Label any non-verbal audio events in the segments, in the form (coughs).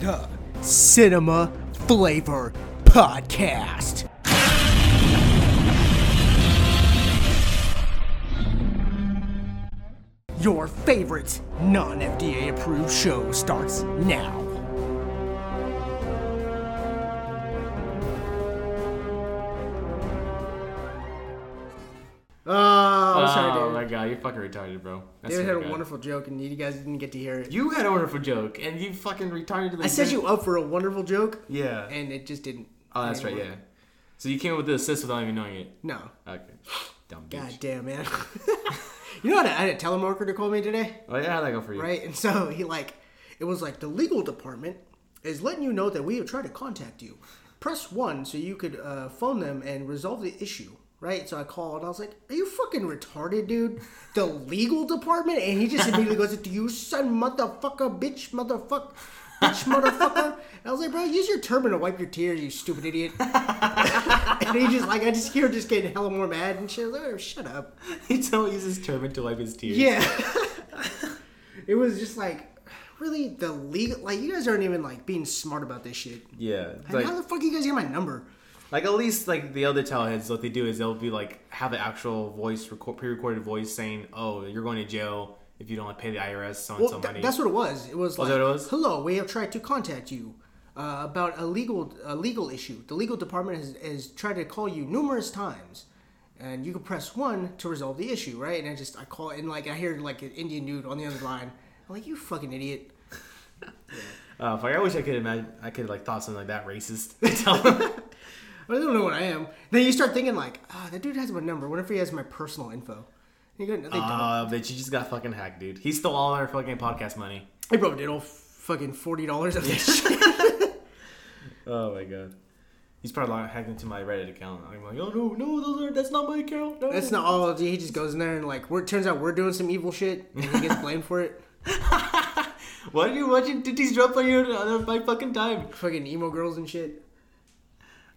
the Cinema Flavor Podcast. Your favorite non FDA approved show starts now. You're fucking retarded, bro. That's David had a wonderful joke, and you guys didn't get to hear it. You had a wonderful joke, and you fucking retarded. to the I set you up for a wonderful joke, Yeah. and it just didn't. oh, that's right. Yeah. So you came up with the assist without even knowing it. No. Okay. (sighs) Dumb bitch. God damn, man. (laughs) (laughs) you know what? I had a telemarketer to call me today, Oh yeah, how'd that go for you? right? And so he like, it was like the legal department is letting you know that we have tried to contact you. Press one so you could uh, phone them and resolve the issue. Right, so I called. I was like, "Are you fucking retarded, dude? The legal department?" And he just (laughs) immediately goes, "Do you son, motherfucker, bitch, motherfucker, bitch, motherfucker?" And I was like, "Bro, use your turban to wipe your tears, you stupid idiot." (laughs) and he just like, I just hear just getting hella more mad and shit. I was like, oh, "Shut up." (laughs) He don't use his turban to wipe his tears. Yeah. it was just like, really, the legal. Like, you guys aren't even like being smart about this shit. Yeah. Like, how the fuck you guys get my number? Like at least like the other tellheads, what they do is they'll be like have an actual voice record, pre-recorded voice saying, "Oh, you're going to jail if you don't like pay the IRS so and Well, so th- money." that's what it was. It was like, that what it was? hello, we have tried to contact you uh, about a legal a legal issue. The legal department has, has tried to call you numerous times, and you can press one to resolve the issue, right? And I just I call and like I hear like an Indian dude on the other line. I'm like, you fucking idiot. (laughs) Uh, fuck, I wish I could imagine. I could like thought something like that racist. (laughs) Tell. I don't know what I am. Then you start thinking like, ah, that dude has my number. What if he has my personal info? And you go, they don't. Uh, bitch, you just got fucking hacked, dude. He stole all our fucking podcast money. Hey, bro, did all fucking forty dollars of this shit. (laughs) Oh my god. He's probably like hacked into my Reddit account. I'm like, oh no, no, those are that's not my account. No. That's not all. He just goes in there and like, we're, turns out we're doing some evil shit, and he gets blamed for it. (laughs) Why are you watching titties drop on your on my fucking time? Fucking emo girls and shit.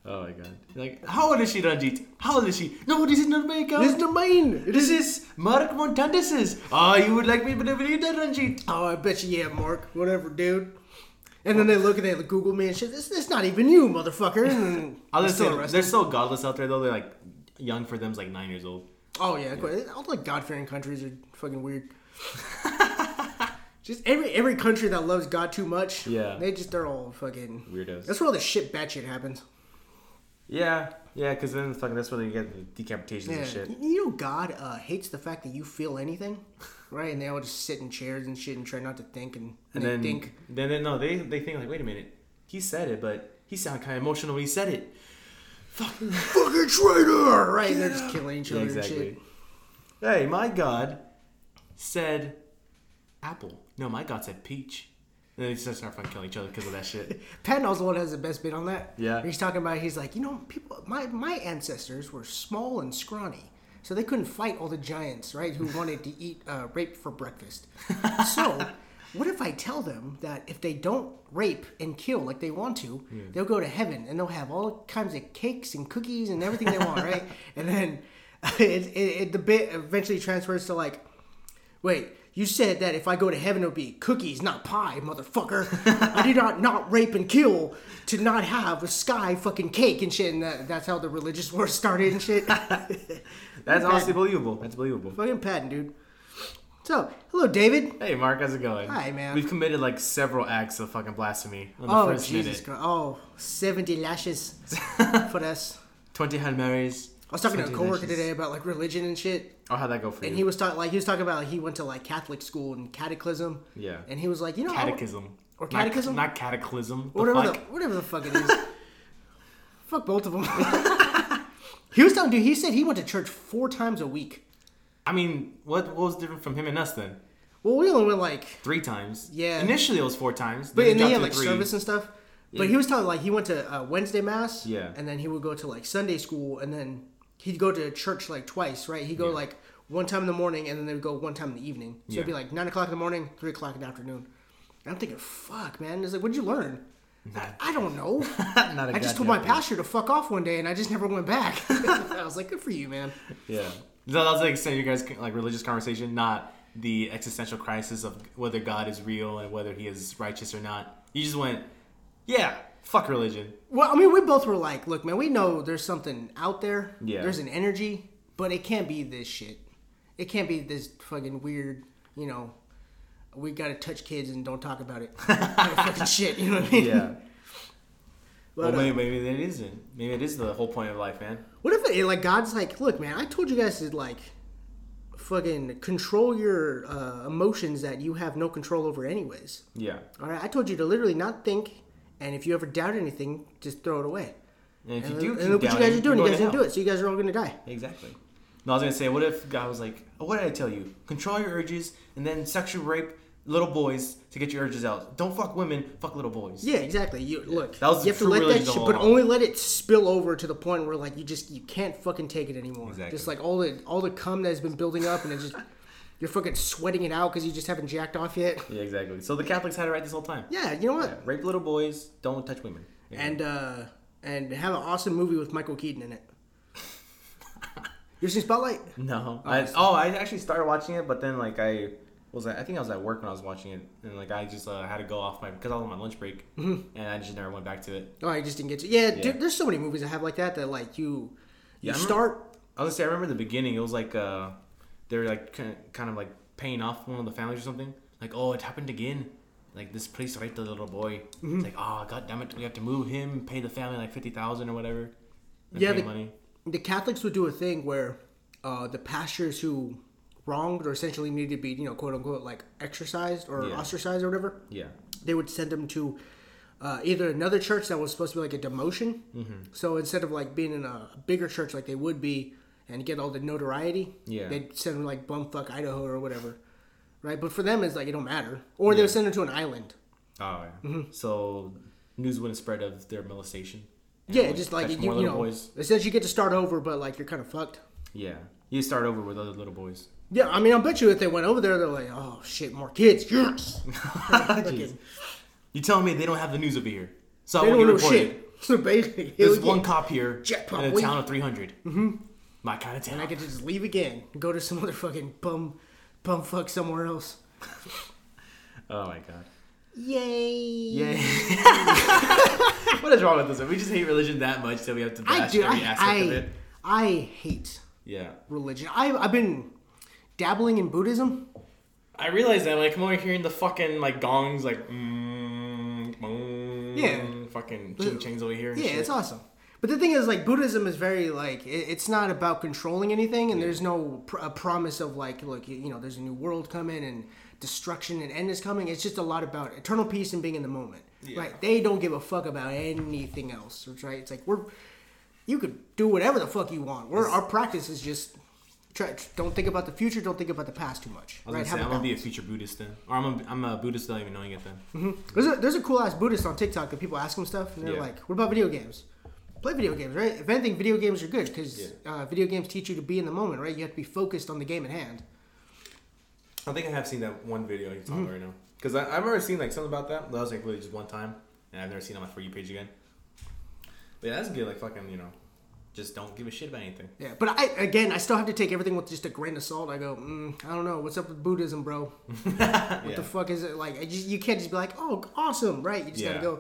Oh my god. Like, how old is she, Ranjit? How old is she? No, this is not my account. This is the main. It This is. Mark Montandis's. Ah, you would like me to believe that, Ranjit. Oh, I bet you, yeah, Mark. Whatever, dude. And then they look and they Google me and shit. This, this not even you, motherfucker. (laughs) I'll still arrested. they're so godless out there though. They're like young for them's like nine years old. Oh yeah, quite- all like God fearing countries are fucking weird. (laughs) just every every country that loves God too much. Yeah. They just they're all fucking Weirdos. That's where all the shit bad shit happens. Yeah, yeah, because then fucking that's where they get the decapitations Yeah. and shit. You know God uh, hates the fact that you feel anything, right? And they all just sit in chairs and shit and try not to think and, And they then, think. then they, no, they they think like, wait a minute, he said it, but he sounded kind of emotional when he said it. Fucking Fucking traitor! Right? And they're just killing each yeah, other and exactly. shit. Hey, my God said apple. No, my God said peach. And then they just start fucking killing each other because of that shit. (laughs) Patton Oswalt has the best bit on that. Yeah. He's talking about he's like, you know, people my my ancestors were small and scrawny. So they couldn't fight all the giants, right, who wanted to eat uh, rape for breakfast. (laughs) so what if I tell them that if they don't rape and kill like they want to, they'll go to heaven and they'll have all kinds of cakes and cookies and everything they want, right? (laughs) And then it, it, it, the bit eventually transfers to like, Wait, you said that if I go to heaven it'll be cookies, not pie, motherfucker. I did not not rape and kill to not have a sky fucking cake and shit, and that, that's how the religious war (laughs) started and shit. (laughs) That's honestly believable. That's believable. fucking Patton, dude. So, hello, David. Hey, Mark, how's it going? Hi, man. We've committed like several acts of fucking blasphemy on the Oh, first Jesus minute. Christ. Oh, 70 lashes (laughs) for us. Twenty Hail Marys. I was talking to a 20 coworker today about like religion and shit, Oh, how'd that go for and you? And he was talking like he was talking about he went to like Catholic school and catechism. Yeah. And he was like, you know, catechism. Or catechism? Not, cataclysm. The whatever fuck? the whatever the fuck it is. (laughs) fuck both of them. (laughs) he was telling dude. He said he went to church four times a week. I mean, what, what was different from him and us then? Well, we only went like, Three times. Yeah. Initially, it was four times. but it and then he had like three. service and stuff. But he was telling like he went to uh, Wednesday mass. Yeah. And then he would go to like Sunday school, and then he'd go to church like twice. Right? He'd go Yeah. like one time in the morning, and then they would go one time in the evening. So it'd be like nine o'clock in the morning, three o'clock in the afternoon. And I'm thinking, fuck, man. It's like, what'd you learn? Not- I don't know. (laughs) Not a I just told my pastor to fuck off one day, and I just never went back. (laughs) I was like, good for you, man. Yeah. So that was like saying you guys like religious conversation, not the existential crisis of whether God is real and whether He is righteous or not. You just went, yeah, fuck religion. Well, I mean, we both were like, look, man, we know there's something out there. Yeah. There's an energy, but it can't be this shit. It can't be this fucking weird, you know, we gotta touch kids and don't talk about it. (laughs) fucking shit, you know what I mean? Yeah. (laughs) But, well, uh, maybe, maybe it isn't. Maybe it is the whole point of life, man. What if it, like God's like, look, man, I told you guys to like fucking control your uh, emotions that you have no control over, anyways. Yeah. All right, I told you to literally not think, and if you ever doubt anything, just throw it away. And if And, you do, and look what you guys are doing. You guys didn't do it, so you guys are all gonna die. Exactly. No, I was gonna say, what if God was like, oh, "What did I tell you? Control your urges, and then sexual rape little boys to get your urges out. Don't fuck women, fuck little boys." Yeah, exactly. You look. That was you have to let that shit, but only let it spill over to the point where like you just you can't fucking take it anymore. Exactly. Just like all the all the cum that has been building up, and it just (laughs) you're fucking sweating it out because you just haven't jacked off yet. Yeah, exactly. So the Catholics had it right this whole time. Yeah, you know what? Yeah, rape little boys, don't touch women. Yeah. And uh and have an awesome movie with Michael Keaton in it. (laughs) You seen Spotlight? No. I, oh, I actually started watching it, but then like I was I think I was at work when I was watching it, and like I just uh, had to go off my because I was on my lunch break, (laughs) and I just never went back to it. Oh, I just didn't get to. Yeah, Yeah. Dude, there's so many movies that have like that that like you you Yeah, I remember- start. I was gonna say I remember the beginning. It was like uh, they were like kind of, like paying off one of the families or something. Like, oh, it happened again. Like this police raped the little boy. Mm-hmm. It's like, oh god damn it, we have to move him, pay the family like fifty thousand or whatever. Yeah, the- money. the Catholics would do a thing where uh, the pastors who wronged or essentially needed to be, you know, quote unquote, like exorcised or Yeah. ostracized or whatever, Yeah, they would send them to uh, either another church that was supposed to be like a demotion. Mm-hmm. So instead of like being in a bigger church like they would be and get all the notoriety, Yeah. they'd send them like bumfuck Idaho or whatever, right? But for them, it's like it don't matter. Or they would send them to an island. Oh yeah. So news wouldn't spread of their molestation. Mm-hmm. Yeah, just like you, you know, boys. it says you get to start over, but like you're kind of fucked. Yeah, you start over with other little boys. Yeah, I mean, I bet you if they went over there, they're like, oh shit, more kids. Yes. (laughs) You telling me they don't have the news over here? So They when don't you know reported, shit. (laughs) So basically, There's (laughs) one cop here Jackpot, in a town of 300. Mm-hmm. My kind of town. And I to just leave again and go to some (laughs) other fucking bum, bum fuck somewhere else. (laughs) oh my god. Yay. Yay. (laughs) what is wrong with us? We just hate religion that much that we have to I bash do. every I, aspect of it. I hate Yeah. religion. I, I've been dabbling in Buddhism. I realize that like I'm over hearing the fucking like gongs like mm, mm, Yeah. fucking ching changs over here. And Yeah, shit. it's awesome. But the thing is, like, Buddhism is very, like, it, it's not about controlling anything, and there's no pr- a promise of, like, look, you, you know, there's a new world coming and destruction and end is coming. It's just a lot about eternal peace and being in the moment. Right? They don't give a fuck about anything else, right? It's like, we're, you could do whatever the fuck you want. We're, our practice is just, try, don't think about the future, don't think about the past too much. Right? say I'm gonna be a future Buddhist then, or I'm a, I'm a Buddhist without even knowing it then. Mm-hmm. There's a, there's a cool ass Buddhist on TikTok that people ask him stuff, and they're Yeah. like, "What about video games? Play video games, right? If anything, video games are good because Yeah. uh, video games teach you to be in the moment, right? You have to be focused on the game at hand." I think I have seen that one video you're Mm-hmm. talking about right now. Because I, I've already seen like something about that. That was like really just one time, and I've never seen it on my for you page again. But yeah, that's good. Like fucking, you know, just don't give a shit about anything. Yeah, but I again, I still have to take everything with just a grain of salt. I go, mm, I don't know, what's up with Buddhism, bro? (laughs) What yeah. the fuck is it like? I just you can't just be like, oh, awesome, right? You just Yeah. gotta go.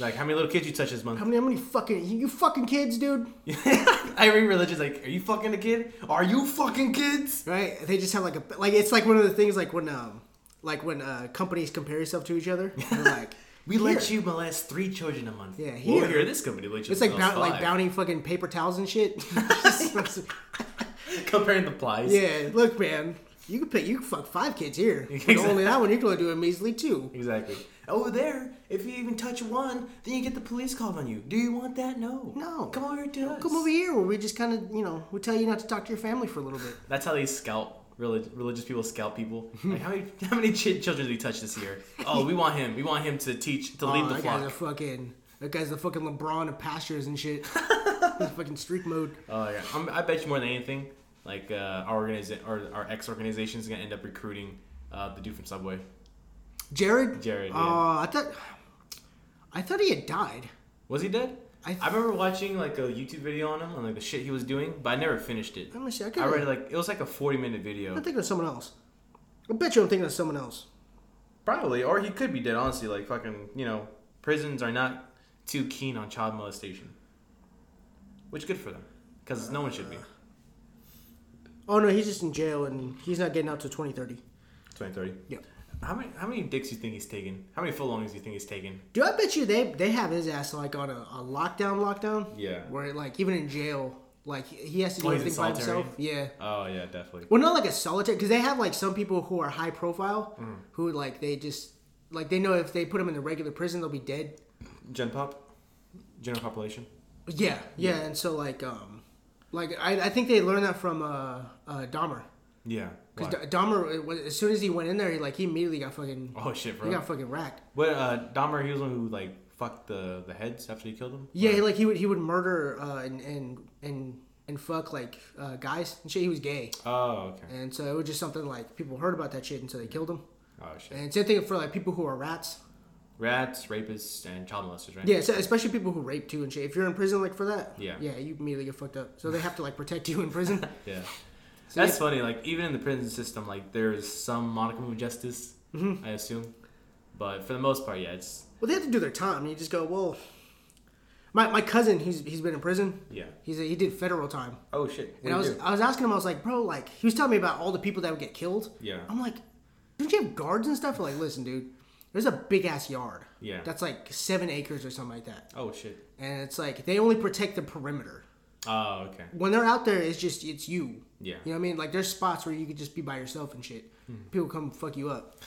Like how many little kids you touch this month? How many, how many fucking you, you fucking kids, dude? (laughs) I read religions like, are you fucking a kid? Are you fucking kids? Right? They just have like a like it's like one of the things like when um like when uh, companies compare yourself to each other. (laughs) They're like, We let "Here." you molest three children a month. Yeah, Well, here. here this company let you It's like like bounty fucking paper towels and shit. (laughs) comparing the plies. yeah, look, man, you can pay, you can fuck five kids here. Exactly. only that one you can only do a measly two. Exactly. Over there, if you even touch one, then you get the police called on you. Do you want that? No. No. Come over here to us. Come over here where we just kind of you know we tell you not to talk to your family for a little bit. That's how they scout. Relig- religious people scout people. (laughs) Like how many how many ch- children did we touch this year? Oh, we want him. We want him to teach to lead Oh, the that guy's a fucking that guy's the fucking LeBron of pastures and shit. (laughs) He's fucking streak mode. Oh yeah, I'm, I bet you more than anything, like uh, our organiza- or our ex organization is gonna end up recruiting uh, the dude from Subway. Jared. Jared, Oh, yeah. Uh, I thought I thought he had died. Was he dead? I- I, remember watching like a YouTube video on him on like the shit he was doing, but I never finished it. Let me see. I, I read like it was like a 40 minute video. I'm thinking of someone else. I bet you I'm thinking of someone else. Probably, or he could be dead. Honestly, like fucking, you know, prisons are not too keen on child molestation, which good for them, because no one should be. Uh, oh no, he's just in jail and he's not getting out till 2030. Twenty thirty. Yeah. How many how many dicks do you think he's taking? How many footlongs do you think he's taking? Do I bet you they they have his ass like on a, a lockdown lockdown? Yeah. Where like even in jail, like he has to do Oh, everything by himself. Yeah. Oh yeah, definitely. Well, not like a solitary, because they have like some people who are high profile, Mm. who like they just like they know if they put them in the regular prison, they'll be dead. Gen pop, general population. Yeah, yeah, and so like um, like I, I think they learned that from uh, uh Dahmer, Yeah. Because Why? Dahmer as soon as he went in there, he like he immediately got fucking Oh shit, bro! he got fucking racked. But uh, Dahmer, he was the one who like fucked the the heads after he killed them. Yeah, like he would he would murder uh, and and and and fuck like uh, guys and shit. He was gay, Oh okay. and so it was just something like people heard about that shit, and so they killed him. Oh shit. And same thing for like people who are rats. Rats, rapists, and child molesters, right? Yeah, so especially people who rape too and shit. If you're in prison like for that, Yeah. yeah, you immediately get fucked up. So they have to like protect you in prison. (laughs) Yeah. So That's yeah. funny. Like even in the prison system, like there's some modicum of justice, Mm-hmm. I assume. But for the most part, yeah, it's well, they have to do their time. You just go, well, my, my cousin, he's he's been in prison. yeah. He's a, he did federal time, Oh shit. and I was I was asking him, I was like, bro, like he was telling me about all the people that would get killed. Yeah. I'm like, don't you have guards and stuff? Like, listen, dude, there's a big ass yard. Yeah. That's like seven acres or something like that, Oh shit. and it's like they only protect the perimeter. Oh okay. When they're out there, it's just it's you. Yeah. You know what I mean? Like there's spots where you could just be by yourself and shit. Hmm. People come fuck you up.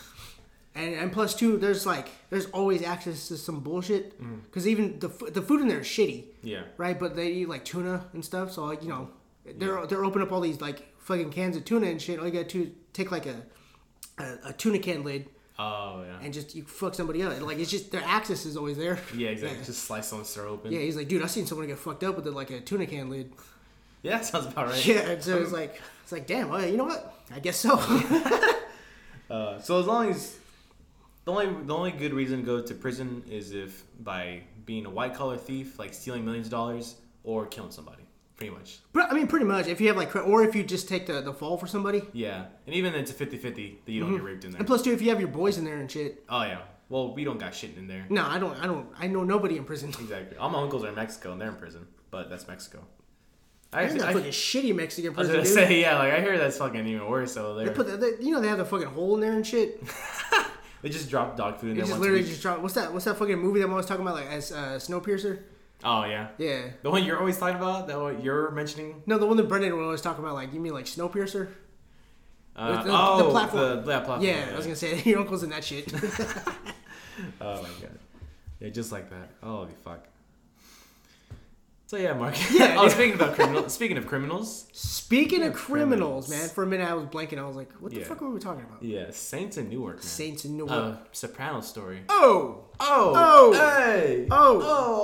And and plus two, there's like there's always access to some bullshit hmm. because even the the food in there is shitty, Yeah. right? But they eat like tuna and stuff, so like you know they're they're opening up all these like fucking cans of tuna and shit. All you got to take like a, a a tuna can lid Oh yeah. and just you fuck somebody up. Like it's just their access is always there. yeah, exactly. Just slice someone's throat open. Yeah, he's like, dude, I seen someone get fucked up with it, like a tuna can lid. Yeah, (laughs) sounds about right. Yeah, and so it's like, it's like, damn, well, you know what? I guess so. (laughs) (laughs) Uh, so as long as the only the only good reason to go to prison is if by being a white collar thief, like stealing millions of dollars, or killing somebody, pretty much. I mean, pretty much, if you have like, or if you just take the, the fall for somebody. Yeah, and even it's a 50-50 that you don't get raped in there. And plus, too, if you have your boys in there and shit. Oh yeah. Well, we don't got shit in there. No, I don't. I don't. I know nobody in prison. (laughs) Exactly. All my uncles are in Mexico and they're in prison, but that's Mexico. I, I that I, fucking shitty Mexican prison. I was gonna dude. say yeah, like I hear that's fucking even worse over they put the, they, you know they have the fucking hole in there and shit. (laughs) They just drop dog food in They there just once a literally just drop. What's that? What's that fucking movie that I was talking about? Like as uh, Snowpiercer. Oh yeah. Yeah. The one you're always talking about, that one you're mentioning. No, the one that Brendan would always talk about. Like you mean like Snowpiercer? Uh, The- the- the oh, platform. The, yeah, platform. Yeah, I was gonna say (laughs) your uncle's in that shit. (laughs) Oh my god. Yeah, just like that. Holy fuck. So yeah, Mark. (laughs) Yeah, oh, speaking about criminals. Speaking of criminals. Speaking of criminals. criminals, man, for a minute I was blanking. I was like, what the Yeah. fuck were we talking about? Yeah, Saints in Newark. Man. Saints in Newark. Uh, Soprano story. oh, Oh. Oh. Hey. oh,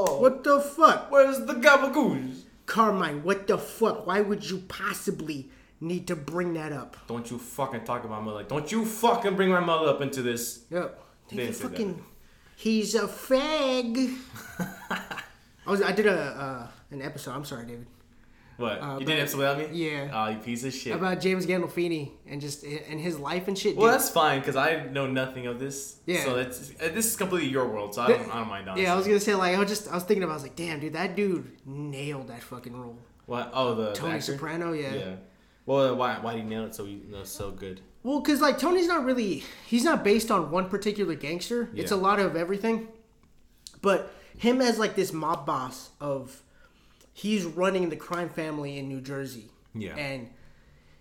Oh. what the fuck? Where's the gabagoose? Carmine, what the fuck? Why would you possibly need to bring that up? Don't you fucking talk about my mother. Don't you fucking bring my mother up into this. Yep. They didn't He's say that. fucking. He's a fag. (laughs) I was. I did a uh, an episode. I'm sorry, David. What? Uh, you did episode without me? Yeah. Oh, you piece of shit. About James Gandolfini and just and his life and shit. well, dude. that's fine because I know nothing of this. Yeah. So that's uh, this is completely your world, so I don't, I don't mind. Honestly. yeah, I was gonna say like I was just I was thinking about I was like, damn, dude, that dude nailed that fucking role. What? Oh, the the Tony actor? Soprano, yeah. Yeah. Well, why why did he nail it so no, so good? Well, because like Tony's not really he's not based on one particular gangster. It's a lot of everything. But him as like this mob boss of he's running the crime family in New Jersey. Yeah. And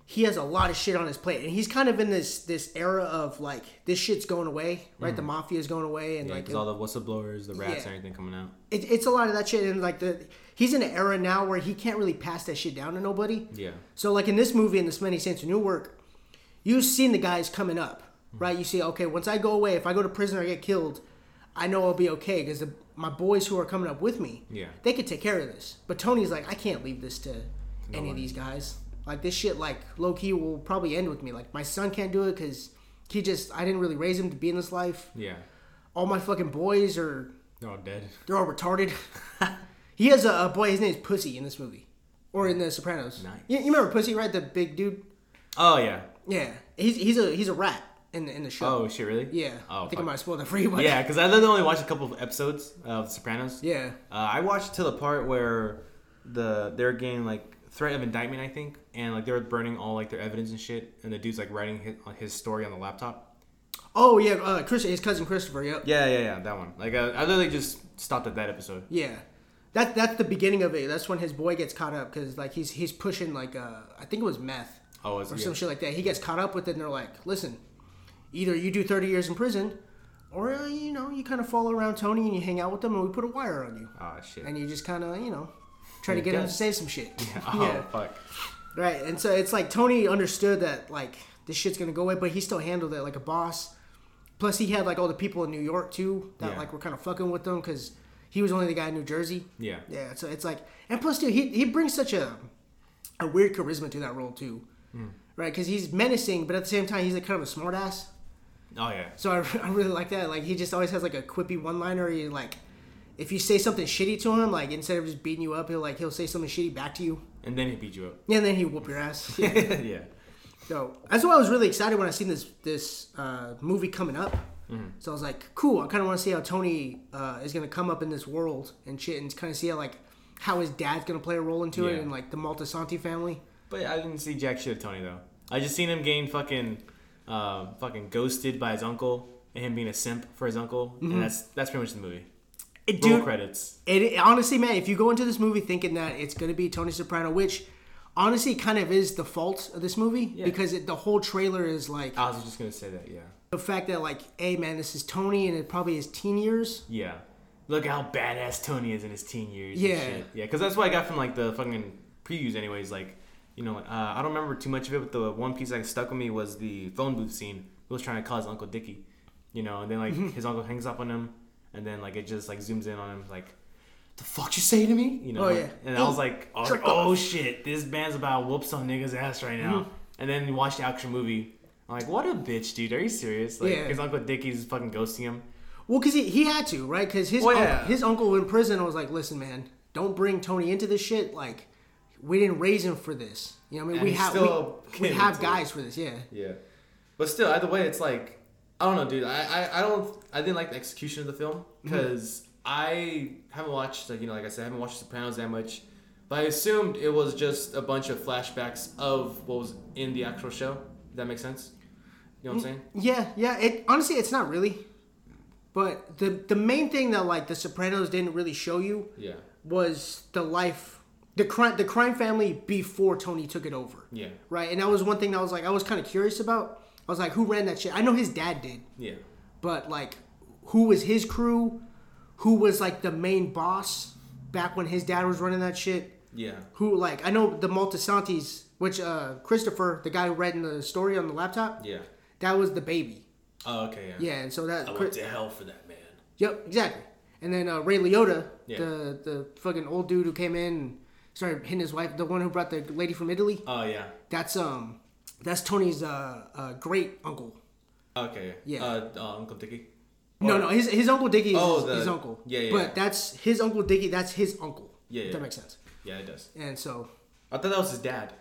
he has a lot of shit on his plate, and he's kind of in this this era of like this shit's going away, right? The mafia is going away, and Mm. Yeah, like because all the whistleblowers, the rats, Yeah. and everything coming out. it, it's a lot of that shit, and like the he's in an era now where he can't really pass that shit down to nobody. Yeah. So like in this movie, in this Many Saints of Newark, you've seen the guys coming up, right? You see, okay, once I go away, if I go to prison or get killed, I know I'll be okay because my boys who are coming up with me, Yeah. they could take care of this. But Tony's like, I can't leave this to any one. of these guys. Like this shit, like low key will probably end with me. Like my son can't do it because he just I didn't really raise him to be in this life. Yeah. All my fucking boys are They're all dead. (laughs) they're all retarded. (laughs) he has a, a boy. His name's Pussy in this movie, or in The Sopranos. Nice. You, you remember Pussy, right? The big dude. Oh yeah. Yeah, he's he's a he's a rat. In the in the show. Oh shit, really? yeah. Oh, I think I might have spoiled that for you. But Yeah, because I literally only watched a couple of episodes of The Sopranos. Yeah. Uh, I watched to the part where the they're getting like threat of indictment, I think, and like they were burning all like their evidence and shit, and the dude's like writing his, his story on the laptop. Oh yeah, uh, Chris, his cousin Christopher. Yep. Yeah, yeah, yeah, that one. Like I, I literally just stopped at that episode. Yeah. That that's the beginning of it. That's when his boy gets caught up because like he's he's pushing like uh I think it was meth Oh, or yeah. some shit like that. He gets caught up with it and they're like, listen, either you do thirty years in prison, or uh, you know you kind of follow around Tony and you hang out with him and we put a wire on you Oh shit. and you just kind of you know try to get him to say some shit. Yeah. (laughs) oh fuck. Right, and so it's like Tony understood that like this shit's gonna go away, but he still handled it like a boss. Plus, he had like all the people in New York too that Yeah. like were kind of fucking with them because he was only the guy in New Jersey. Yeah. Yeah, so it's like, and plus, dude, he he brings such a a weird charisma to that role too, Hmm. right? Because he's menacing, but at the same time, he's like kind of a smartass. Oh yeah. So I, (laughs) I really like that. Like he just always has like a quippy one liner. He like, if you say something shitty to him, like instead of just beating you up, he'll like he'll say something shitty back to you, And then he beat you up. Yeah, and then he whoop your ass. (laughs) yeah. yeah. So that's why I was really excited when I seen this this uh, movie coming up. So I was like, cool. I kind of want to see how Tony uh, is gonna come up in this world and shit, and kind of see how like how his dad's gonna play a role into it, and like the Moltisanti family. But I didn't see jack shit of Tony though. I just seen him getting fucking, uh, fucking ghosted by his uncle and him being a simp for his uncle, and that's that's pretty much the movie. It, Roll dude, credits. it, it- honestly, man, if you go into this movie thinking that it's gonna be Tony Soprano, which honestly kind of is the fault of this movie Yeah. because it, the whole trailer is like I was just gonna say that. Yeah. the fact that like, hey man, this is Tony, and it probably his teen years. Yeah. Look how badass Tony is in his teen years. Yeah. Yeah, because that's what I got from like the fucking previews, anyways. Like, you know, uh, I don't remember too much of it, but the one piece that stuck with me was the phone booth scene. He was trying to call his uncle Dickie, you know, and then like (laughs) his uncle hangs up on him, and then like it just like zooms in on him, like, the fuck you say to me? You know? Oh, yeah. And I was like, (laughs) was like, oh shit, this band's about to whoop some nigga's ass right now. Mm-hmm. And then you watch the actual movie. I'm like, what a bitch, dude. Are you serious? Like, Yeah. his uncle Dickie's fucking ghosting him. Well, because he, he had to, right? Because his Well, unc- yeah. his uncle in prison was like, "Listen, man, don't bring Tony into this shit. Like, we didn't raise him for this. You know, what I mean, And we have we, we have into it. guys for this. Yeah, Yeah, but still, either way, it's like I don't know, dude. I I, I don't I didn't like the execution of the film mm-hmm. because I haven't watched like you know like I said I haven't watched The Sopranos that much, but I assumed it was just a bunch of flashbacks of what was in the actual show. Does that make sense? You know what I'm saying? Mm, yeah, yeah. It honestly, it's not really. But the the main thing that like the Sopranos didn't really show you Yeah, was the life, the crime, the crime family before Tony took it over. yeah, Right, and that was one thing that I was like, I was kind of curious about. I was like, who ran that shit? I know his dad did. yeah, but like who was his crew who was like the main boss back when his dad was running that shit yeah. who like i know the Moltisantis which uh christopher the guy who read in the story on the laptop Yeah. that was the baby Oh, okay. Yeah. yeah and so that I went to hell for that man. yep exactly and then uh, ray liotta Yeah. the the fucking old dude who came in started hitting his wife the one who brought the lady from italy Oh yeah. that's um that's tony's uh, uh great uncle Okay. Yeah. Uh, uh, Uncle Dickie. No, no, his, his uncle Dickie is Oh, his, the- his uncle. yeah, yeah, But that's his uncle Dickie. That's his uncle. Yeah, If yeah. that makes sense. Yeah, it does. And so I thought that was his dad.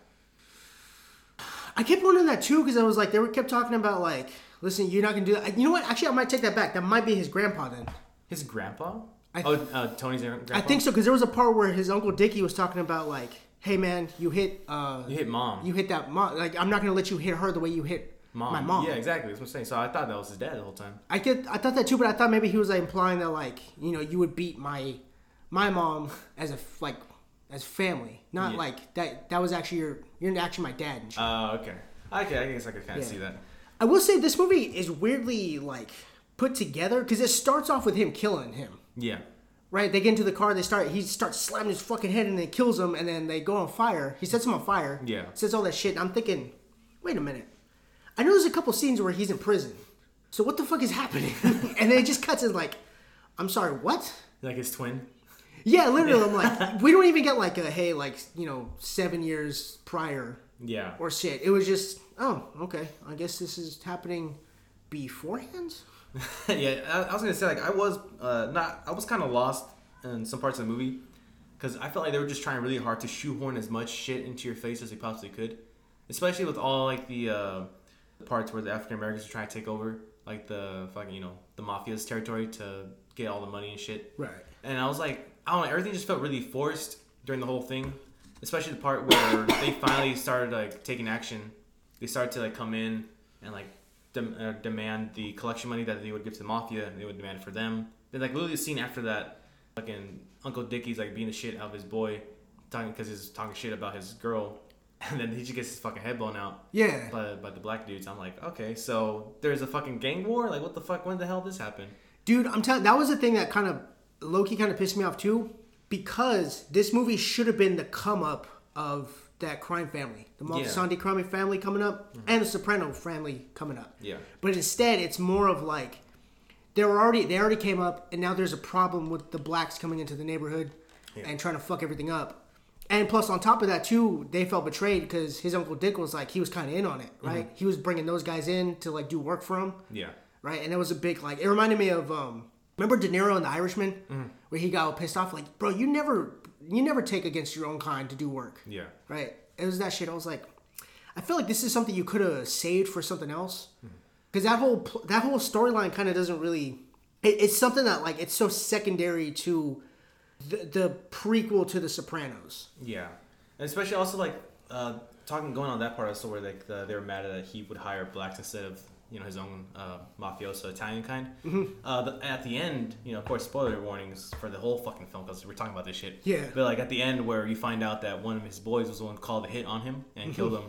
I kept wondering that too because I was like, they were kept talking about like, listen, you're not gonna do that. You know what? Actually, I might take that back. That might be his grandpa then. His grandpa? I- oh, uh, Tony's grandpa. I think so because there was a part where his uncle Dickie was talking about like, hey man, you hit uh, You hit mom. you hit that mom. Like, I'm not gonna let you hit her the way you hit mom. my mom. Yeah, exactly. That's what I'm saying. So I thought that was his dad the whole time. I get, I thought that too, but I thought maybe he was like implying that like, you know, you would beat my, my mom as a like, as family, not Yeah. like that. That was actually your, you're actually my dad. Oh, okay. Okay, I guess I could kind of Yeah. see that. I will say this movie is weirdly like put together because it starts off with him killing him. Yeah. Right? They get into the car. They start. He starts slamming his fucking head, and then kills him. And then they go on fire. He sets him on fire. Yeah. Says all that shit. I'm thinking, wait a minute. I know there's a couple scenes where he's in prison. So what the fuck is happening? (laughs) and then it just cuts in like, I'm sorry, what? Like his twin. Yeah, literally. I'm like, (laughs) we don't even get like a hey, like you know, seven years prior Yeah. or shit. It was just, oh, okay. I guess this is happening beforehand. (laughs) yeah, I, I was gonna say like I was uh, not I was kind of lost in some parts of the movie because I felt like they were just trying really hard to shoehorn as much shit into your face as they possibly could, especially with all like the uh, parts where the African Americans are trying to take over like the fucking you know the mafia's territory to get all the money and shit. Right. And I was like, I don't know, everything just felt really forced during the whole thing, especially the part where they finally started like taking action. They started to like come in and like dem- uh, demand the collection money that they would give to the mafia, and they would demand for them. Then like literally the scene after that, fucking Uncle Dickie's like being the shit out of his boy, talking because he's talking shit about his girl, (laughs) and then he just gets his fucking head blown out Yeah. by, by the black dudes. I'm like, okay, so there's a fucking gang war. Like, what the fuck? When the hell did this happen? Dude, I'm telling that was the thing that kind of Loki kind of pissed me off too, because this movie should have been the come up of that crime family, the Moltisanti crime family coming up, and the Soprano family coming up. Yeah. But instead, it's more of like they were already they already came up, and now there's a problem with the blacks coming into the neighborhood and trying to fuck everything up. And plus, on top of that too, they felt betrayed because his uncle Dick was like he was kind of in on it, right? He was bringing those guys in to like do work for him Yeah. right? And it was a big like it reminded me of um remember De Niro in The Irishman Mm-hmm. where he got all pissed off like bro you never you never take against your own kind to do work. Yeah. right? It was that shit. I was like I feel like this is something you could have saved for something else. Because that whole that whole storyline kind of doesn't really it, it's something that like it's so secondary to the, the prequel to The Sopranos. Yeah, and especially also like uh, talking going on that part also where like the, they were mad that he would hire blacks instead of you know his own uh, mafioso Italian kind. Mm-hmm. Uh, the, at the end, you know, of course, spoiler warnings for the whole fucking film because we're talking about this shit. Yeah. But like at the end where you find out that one of his boys was the one who called the hit on him Mm-hmm. and killed him,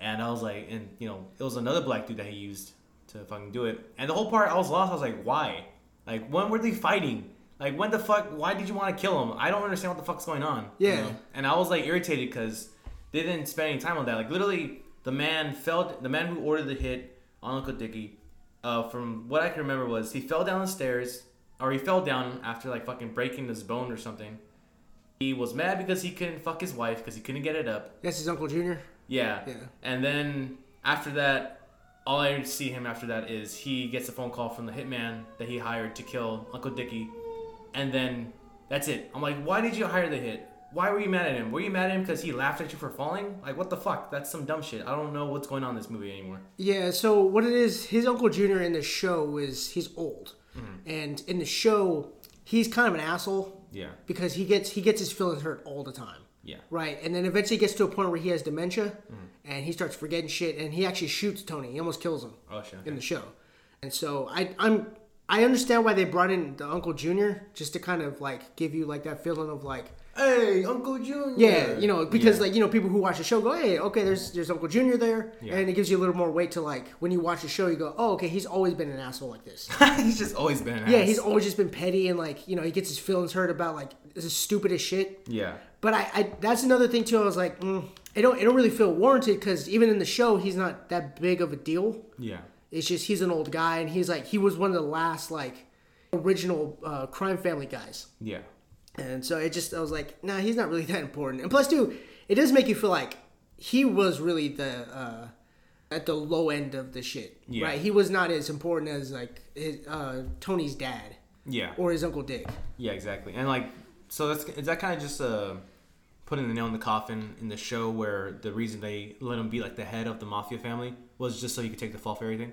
and I was like, and you know, it was another black dude that he used to fucking do it, and the whole part I was lost. I was like, why? Like when were they fighting? Like when the fuck? Why did you want to kill him? I don't understand what the fuck's going on. you Yeah. know? And I was like irritated because they didn't spend any time on that. Like literally, the man fell. The man who ordered the hit on Uncle Dickie, uh, from what I can remember was he fell down the stairs, or he fell down after like fucking breaking his bone or something. He was mad because he couldn't fuck his wife because he couldn't get it up. that's his Uncle Junior Yeah. Yeah. And then after that, all I see him after that is he gets a phone call from the hitman that he hired to kill Uncle Dickie, and then that's it. I'm like, why did you hire the hit? Why were you mad at him? Were you mad at him because he laughed at you for falling? Like, what the fuck? That's some dumb shit. I don't know what's going on in this movie anymore. Yeah, so what it is, his Uncle Junior in the show is he's old, Mm-hmm. and in the show he's kind of an asshole Yeah. because he gets he gets his feelings hurt all the time, Yeah. right? And then eventually gets to a point where he has dementia, Mm-hmm. and he starts forgetting shit, and he actually shoots Tony. He almost kills him Oh shit. in the show, and so I I'm I understand why they brought in the Uncle Junior just to kind of like give you like that feeling of like Hey, Uncle Junior. yeah, you know, because Yeah. like you know, people who watch the show go, "Hey, okay, there's there's Uncle Junior there," Yeah. and it gives you a little more weight to like when you watch the show, you go, "Oh, okay, he's always been an asshole like this." (laughs) he's just always been an yeah, ass. he's always just been petty and like you know he gets his feelings hurt about like this is stupid as shit. Yeah. But I, I that's another thing too. I was like, mm, I don't, I don't really feel warranted because even in the show, he's not that big of a deal. Yeah. It's just he's an old guy and he's like he was one of the last like original uh, crime family guys. Yeah. And so it just, I was like, nah, he's not really that important. And plus, too, it does make you feel like he was really the, uh, at the low end of the shit. Yeah. Right? He was not as important as, like, his, uh, Tony's dad Yeah. or his Uncle Dick. Yeah, exactly. And like, so that's is that kind of just uh, putting the nail in the coffin in the show where the reason they let him be like the head of the mafia family was just so he could take the fall for everything.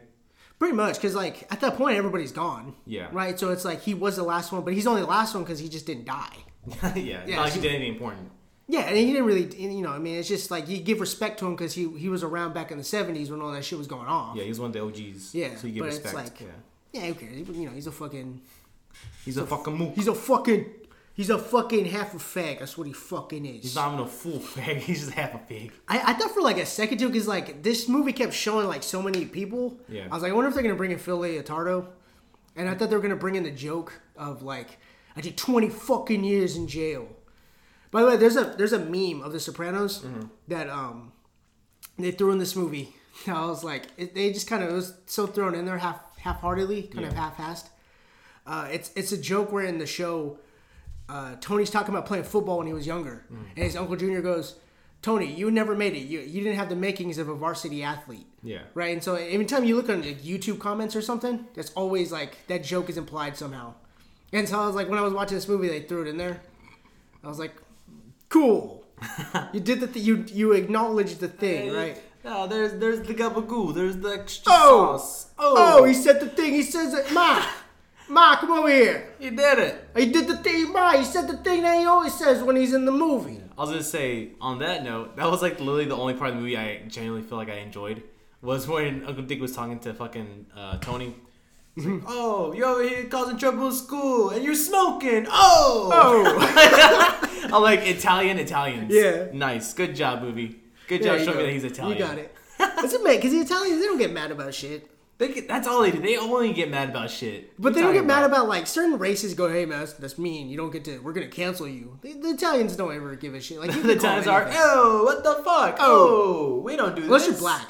Pretty much, because, like, at that point, everybody's gone. Yeah. Right? So it's like he was the last one, but he's only the last one because he just didn't die. (laughs) yeah, Yeah, not like he did anything important. Yeah, and he didn't really, you know, I mean, it's just like you give respect to him because he he was around back in the '70s when all that shit was going on. Yeah, he's one of the OGs. Yeah, so you give but respect. it's like, yeah, yeah, who cares? You know, he's a fucking, he's a fucking mook. he's a fucking, he's a fucking half a fag. That's what he fucking is. He's not even a fool (laughs) fag. He's just half a pig. I, I thought for like a second too, because like this movie kept showing like so many people. Yeah. I was like, I wonder if they're gonna bring in Phil Leotardo, and I thought they were gonna bring in the joke of like, I did twenty fucking years in jail. By the way, there's a there's a meme of The Sopranos Mm-hmm. that um they threw in this movie. (laughs) I was like, it, they just kind of it was so thrown in there half half heartedly, kind of Yeah. half assed. Uh, it's it's a joke where in the show, uh, Tony's talking about playing football when he was younger, Mm. and his uncle Junior goes, "Tony, you never made it. You you didn't have the makings of a varsity athlete." Yeah. Right, and so every time you look on like, YouTube comments or something, that's always like that joke is implied somehow. And so I was like, when I was watching this movie, they threw it in there. I was like, cool. (laughs) you did the th- you you acknowledged the thing, right? Oh, there's there's the gabagoo. There's the extra Oh, sauce. oh, he said the thing. He says it. Ma, Ma, come over here. he did it. He did the thing. Ma, he said the thing that he always says when he's in the movie. I was gonna say on that note, that was like literally the only part of the movie I genuinely feel like I enjoyed was when Uncle Dick was talking to fucking uh, Tony. Like, (laughs) "Oh, you're over here causing trouble in school, and you're smoking. Oh, Oh, (laughs) I'm like Italian Italians. Yeah. nice, good job, movie. Good job you showing me that he's Italian. You got it. That's a man, because the Italians they don't get mad about shit. They get, that's all they do. They only get mad about shit. But they don't get mad about like certain races. Go, hey man, that's, that's mean. You don't get to. We're gonna cancel you. The, the Italians don't ever give a shit. Like (laughs) the can call times them are, oh, what the fuck? Oh, we don't do Unless this. you're black,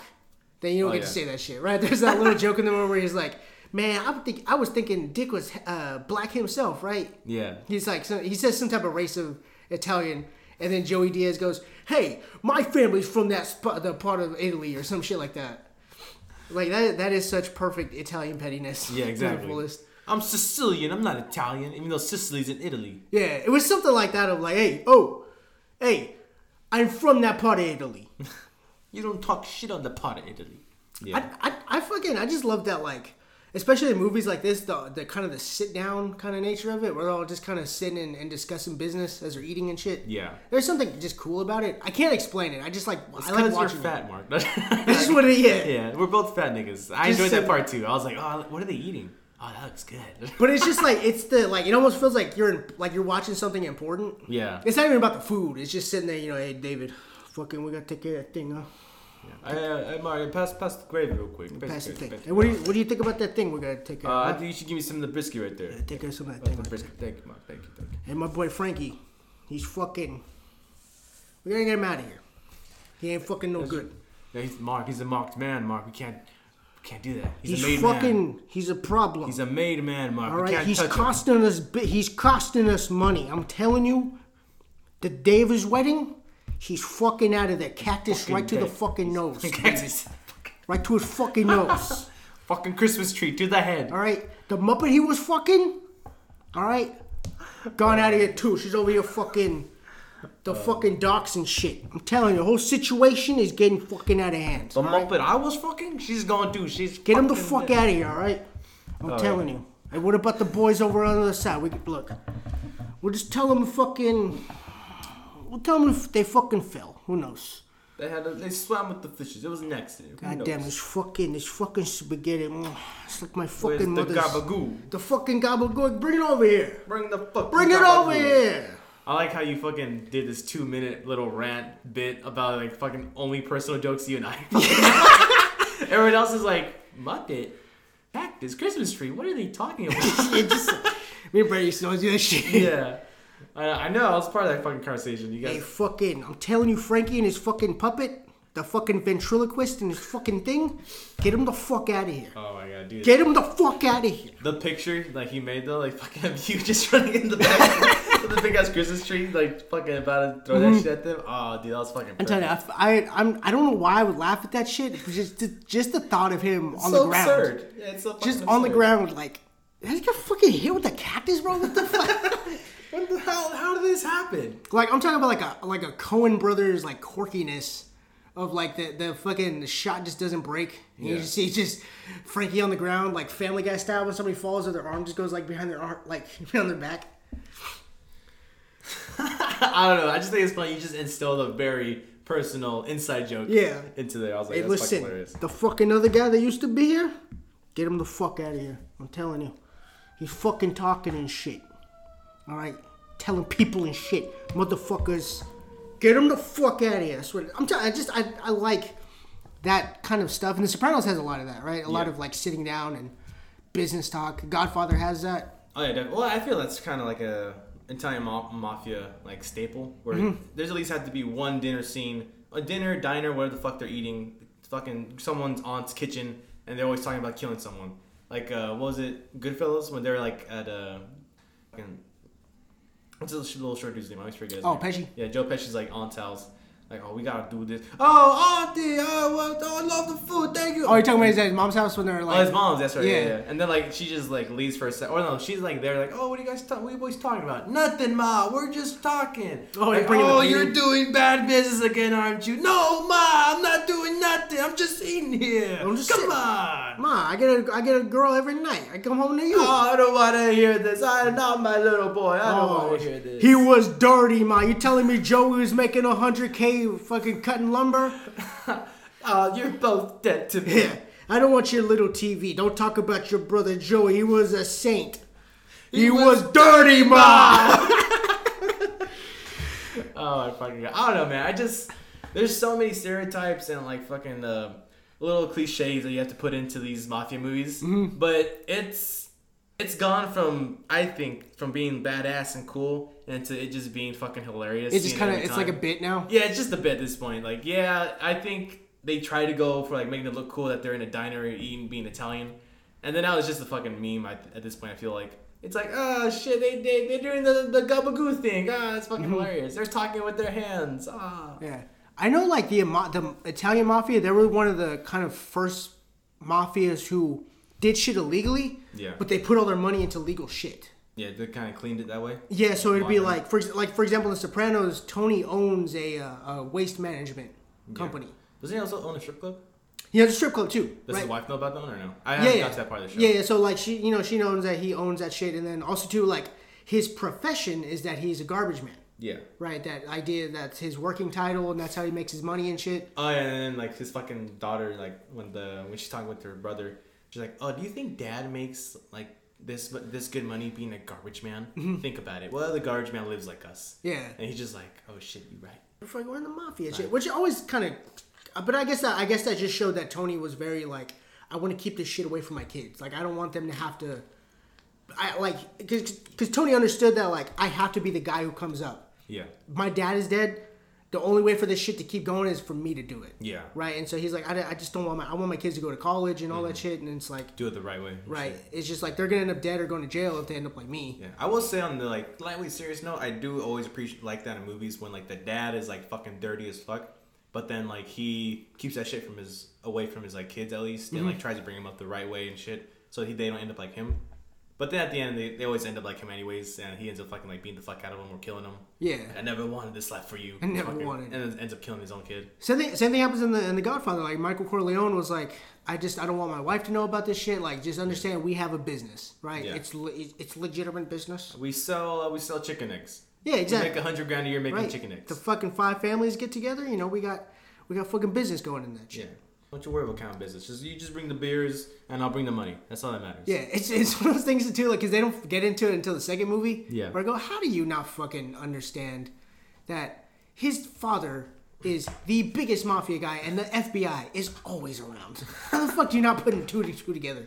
then you don't Oh, get yeah. to say that shit, right? (laughs) There's that little (laughs) joke in the movie where he's like, "Man, I think I was thinking Dick was uh, black himself, right?" Yeah. He's like, so, he says some type of race of Italian, and then Joey Diaz goes, "Hey, my family's from that spot, the part of Italy, or some shit like that." Like that, that is such perfect Italian pettiness. Yeah, (laughs) exactly. I'm Sicilian. I'm not Italian, even though Sicily's in Italy. Yeah, it was something like that of like, "Hey, oh, hey, I'm from that part of Italy." (laughs) You don't talk shit on the part of Italy. Yeah. I, I, I fucking I just love that like especially in movies like this the the kind of the sit down kind of nature of it where they're all just kind of sitting and, and discussing business as they're eating and shit. Yeah. There's something just cool about it. I can't explain it. I just like It's I like because you're watching fat, it. Mark. (laughs) This is what it is. yeah, we're both fat niggas. I Just enjoyed that part too. I was like, oh, what are they eating? Oh, that looks good. (laughs) But it's just like it's the like it almost feels like you're in, like you're watching something important. yeah. It's not even about the food. It's just sitting there, you know, hey David, fucking we gotta take care of that thing, huh? I, uh, Mark, pass, pass the gravy real quick. Pass the gravy, thing. pass what do you what do you think about that thing we gotta take care Uh, I of? think you should give me some of the brisket right there. Take care of some of that Oh, thing. the right brisket. Thank you, Mark. Thank you, thank you. And my boy Frankie, he's fucking. We gotta get him out of here. He ain't fucking no good. Yeah, he's Mark. He's a marked man, Mark. We can't, can't do that. He's, He's, a made fucking. man. He's a problem. He's a made man, Mark. All right, he's touch him. costing us. He's costing us money. I'm telling you. The day of his wedding, he's fucking out of there. Cactus Fucking right to the fucking nose. Cactus. right to his fucking nose. (laughs) Fucking Christmas tree to the head. All right, the Muppet he was fucking. All right, gone out of here too. She's over here fucking the Uh. fucking docks and shit. I'm telling you, the whole situation is getting fucking out of hand. The Muppet I was fucking, she's gone too. She's Get him the fuck dead. out of here, all right? I'm Oh, telling you. And what about the boys over on the other side? We could look. We'll just tell them fucking. We'll tell them if they fucking fell. Who knows? They had a, they swam with the fishes. It was next to you. Who God damn, knows? this fucking this fucking spaghetti. mm, It's like my Where's fucking the mother's. gabagoo? The fucking gobbledygook. Bring it over here. Bring the fuck. Bring it over here. I like how you fucking did this two minute little rant bit about like fucking only personal jokes you and I. (laughs) Everyone else is like Muppet, cactus, Christmas tree. What are they talking about? (laughs) It just. Me and Brady used to always do that shit. yeah, I, I know. I was part of that fucking conversation. You Hey, guys. fucking, I'm telling you, Frankie and his fucking puppet, the fucking ventriloquist and his fucking thing, get him the fuck out of here. Oh my god, dude. Get him the fuck out of here. The picture like he made though, like fucking (laughs) you just running in the back with (laughs) the big ass Christmas tree, like fucking about to throw that shit at them. Oh, dude, that was fucking. Mm-hmm. I'm telling you, I, I, I'm, I don't know why I would laugh at that shit. It was just, just the thought of him on so the ground, absurd. Yeah, it's so just on the ground, like, did I get fucking hit with a cactus, bro? What the fuck? (laughs) What the hell? How did this happen? like, I'm talking about like a, like a Coen brothers like quirkiness of like the, the fucking the shot just doesn't break. And You just see just Frankie on the ground, like Family Guy style, when somebody falls, or their arm just goes like behind their arm, like (laughs) behind their back. (laughs) I don't know. I just think it's funny. You just instilled a very personal inside joke. Yeah. Into there, I was like, Hey, that's listen, fucking hilarious. the fucking other guy that used to be here, get him the fuck out of here. I'm telling you. He's fucking talking and shit. Alright? Telling people and shit. Motherfuckers. Get them the fuck out of here. I swear. I'm telling I just, I, I like that kind of stuff. And The Sopranos has a lot of that, right? A lot of like sitting down and business talk. Godfather has that. Oh yeah, definitely. well, I feel that's kind of like a Italian ma- mafia like staple, where Mm-hmm. there's at least had to be one dinner scene, a dinner, diner, whatever the fuck they're eating, fucking someone's aunt's kitchen, and they're always talking about killing someone. Like, uh, what was it, Goodfellas, when they're like at a fucking, what's the little short dude's name? I always forget. His Oh, name. Pesci? Yeah, Joe Pesci's like aunt's house. Like, oh, we gotta do this. Oh, auntie, oh, well, oh, I love the food. Thank you. Oh, you're talking about his, his mom's house when they're like. Oh, his mom's. That's right. Yeah. Yeah. yeah. And then like she just like leaves for a sec. Or no, she's like there, like, oh, what are you guys talking? What are you boys talking about? Nothing, ma. We're just talking. Oh, like, oh, you're doing bad business again, aren't you? No, ma. I'm not doing nothing. I'm just eating here. I'm just Come sitting- on. Ma, I get a I get a girl every night. I come home to you. Oh, I don't want to hear this. I'm not my little boy. I don't Oh, want to hear this. he was dirty, ma. You telling me Joey was making hundred k fucking cutting lumber? Oh, (laughs) you're both dead to me. Yeah. I don't want your little TV. Don't talk about your brother Joey. He was a saint. He, was, was dirty, ma. (laughs) Oh, I fucking. I don't know, man. I just there's so many stereotypes and like fucking uh, little cliches that you have to put into these mafia movies. Mm-hmm. But it's it's gone from I think from being badass and cool into it just being fucking hilarious. It's just kind of it's like a bit now. Yeah, it's just a bit at this point. Like, yeah, I think they try to go for like making it look cool that they're in a diner eating being Italian, and then now it's just a fucking meme. I, at this point, I feel like it's like, oh shit, they they they're doing the the gabagoo thing. Ah, that's fucking hilarious. They're talking with their hands. Ah. Yeah, I know. Like the the Italian mafia, they were one of the kind of first mafias who did shit illegally. Yeah. But they put all their money into legal shit. Yeah, they kind of cleaned it that way. Yeah, so it'd be like, for like for example, in The Sopranos, Tony owns a, uh, a waste management company. Does he also own a strip club? He has a strip club too. Does right? his wife know about that one or no? I yeah, haven't yeah. got to that part of the show. Yeah, yeah. So like she, you know, she knows that he owns that shit, and then also too, like his profession is that he's a garbage man. Yeah. Right, that idea that's his working title, and that's how he makes his money and shit. Oh yeah, and then like his fucking daughter, like when the when she's talking with her brother, she's like, "Oh, do you think Dad makes like this this good money being a garbage man? Think about it. Well, the garbage man lives like us." Mm-hmm. Yeah. And he's just like, "Oh shit, you right." Fucking we're in the mafia shit, which always kind of. But I guess that I guess that just showed that Tony was very like, I want to keep this shit away from my kids. Like I don't want them to have to. I like because Tony understood that like I have to be the guy who comes up. Yeah. My dad is dead. The only way for this shit to keep going is for me to do it. Yeah. Right, and so he's like, I, I just don't want my I want my kids to go to college and all that shit, and it's like, Do it the right way. right, shit. it's just like they're gonna end up dead or going to jail if they end up like me. Yeah, I will say on the like lightly serious note, I do always appreciate like that in movies when like the dad is like fucking dirty as fuck, but then like he keeps that shit from his away from his like kids at least, and Mm-hmm. like tries to bring him up the right way and shit, so he, they don't end up like him. But then at the end, they, they always end up like him anyways, and he ends up fucking like beating the fuck out of him or killing him. Yeah. I never wanted this life for you. I never fucker. wanted- and then ends up killing his own kid. Same thing. Same thing happens in the in the Godfather. Like Michael Corleone was like, I just I don't want my wife to know about this shit. Like, just understand we have a business, right? Yeah. It's le- it's legitimate business. We sell uh, we sell chicken eggs. Yeah, exactly. We make a hundred grand a year making Right. chicken eggs. The fucking five families get together. You know, we got we got fucking business going in that shit. yeah. Don't you worry about counting business. Just you just bring the beers and I'll bring the money. That's all that matters. Yeah, it's it's one of those things too, like, because they don't get into it until the second movie. Yeah. Where I go, how do you not fucking understand that his father is the biggest mafia guy and the FBI is always around? How the fuck do you not put two to two together?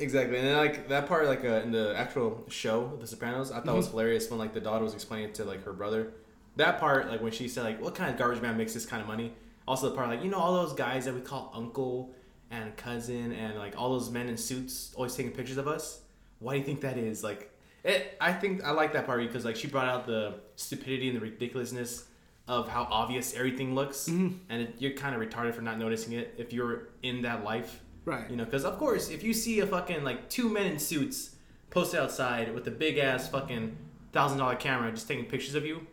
Exactly, and then like that part, like uh, in the actual show, The Sopranos, I thought was hilarious when like the daughter was explaining to like her brother. That part, like when she said like, "What kind of garbage man makes this kind of money?" Also the part like, you know, all those guys that we call uncle and cousin and like all those men in suits always taking pictures of us. Why do you think that is? Like, it, I think I like that part because like she brought out the stupidity and the ridiculousness of how obvious everything looks, mm-hmm. and it, you're kind of retarded for not noticing it if you're in that life. Right. You know, because of course, if you see a fucking like two men in suits posted outside with a big ass fucking thousand dollar camera just taking pictures of you,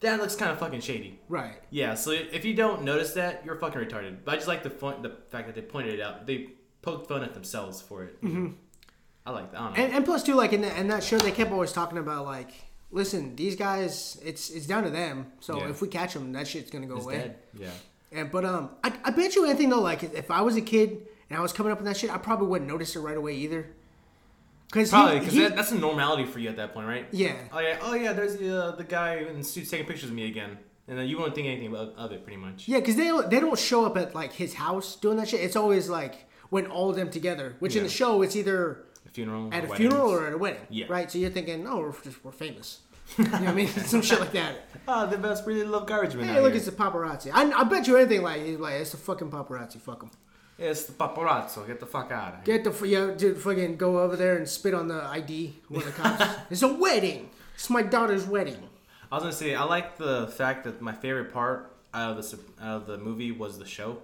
that looks kind of fucking shady. Right. Yeah. So if you don't notice that, you're fucking retarded. But I just like the fun, the fact that they pointed it out. They poked fun at themselves for it. Mm-hmm. I like that. I don't know. And, and plus too, like in, the, in that show, they kept always talking about like, listen, these guys, it's it's down to them. So Yeah. if we catch them, that shit's gonna go It's away. dead. Yeah. And but um, I, I bet you anything though, like if I was a kid and I was coming up with that shit, I probably wouldn't notice it right away either. Cause Probably because that, that's a normality for you at that point, right? yeah, Oh yeah. Oh yeah. There's the uh, the guy in suits taking pictures of me again, and then you won't think anything of, of it, pretty much. yeah, because they don't, they don't show up at like his house doing that shit. It's always like when all of them together. Which in the show, it's either A funeral. at a weddings. funeral or at a wedding. Yeah. Right. So you're thinking, oh, we're just we're famous. (laughs) you know what I mean? (laughs) Some shit like that. Oh, (laughs) the best really love garbage man. Hey, look, here. it's the paparazzi. I, I bet you anything like like it's the fucking paparazzi. Fuck them. It's the paparazzo. Get the fuck out of here. Get the yeah, dude, fucking go over there and spit on the ID with the cops. (laughs) it's a wedding. It's my daughter's wedding. I was gonna say I like the fact that my favorite part out of the out of the movie was the show,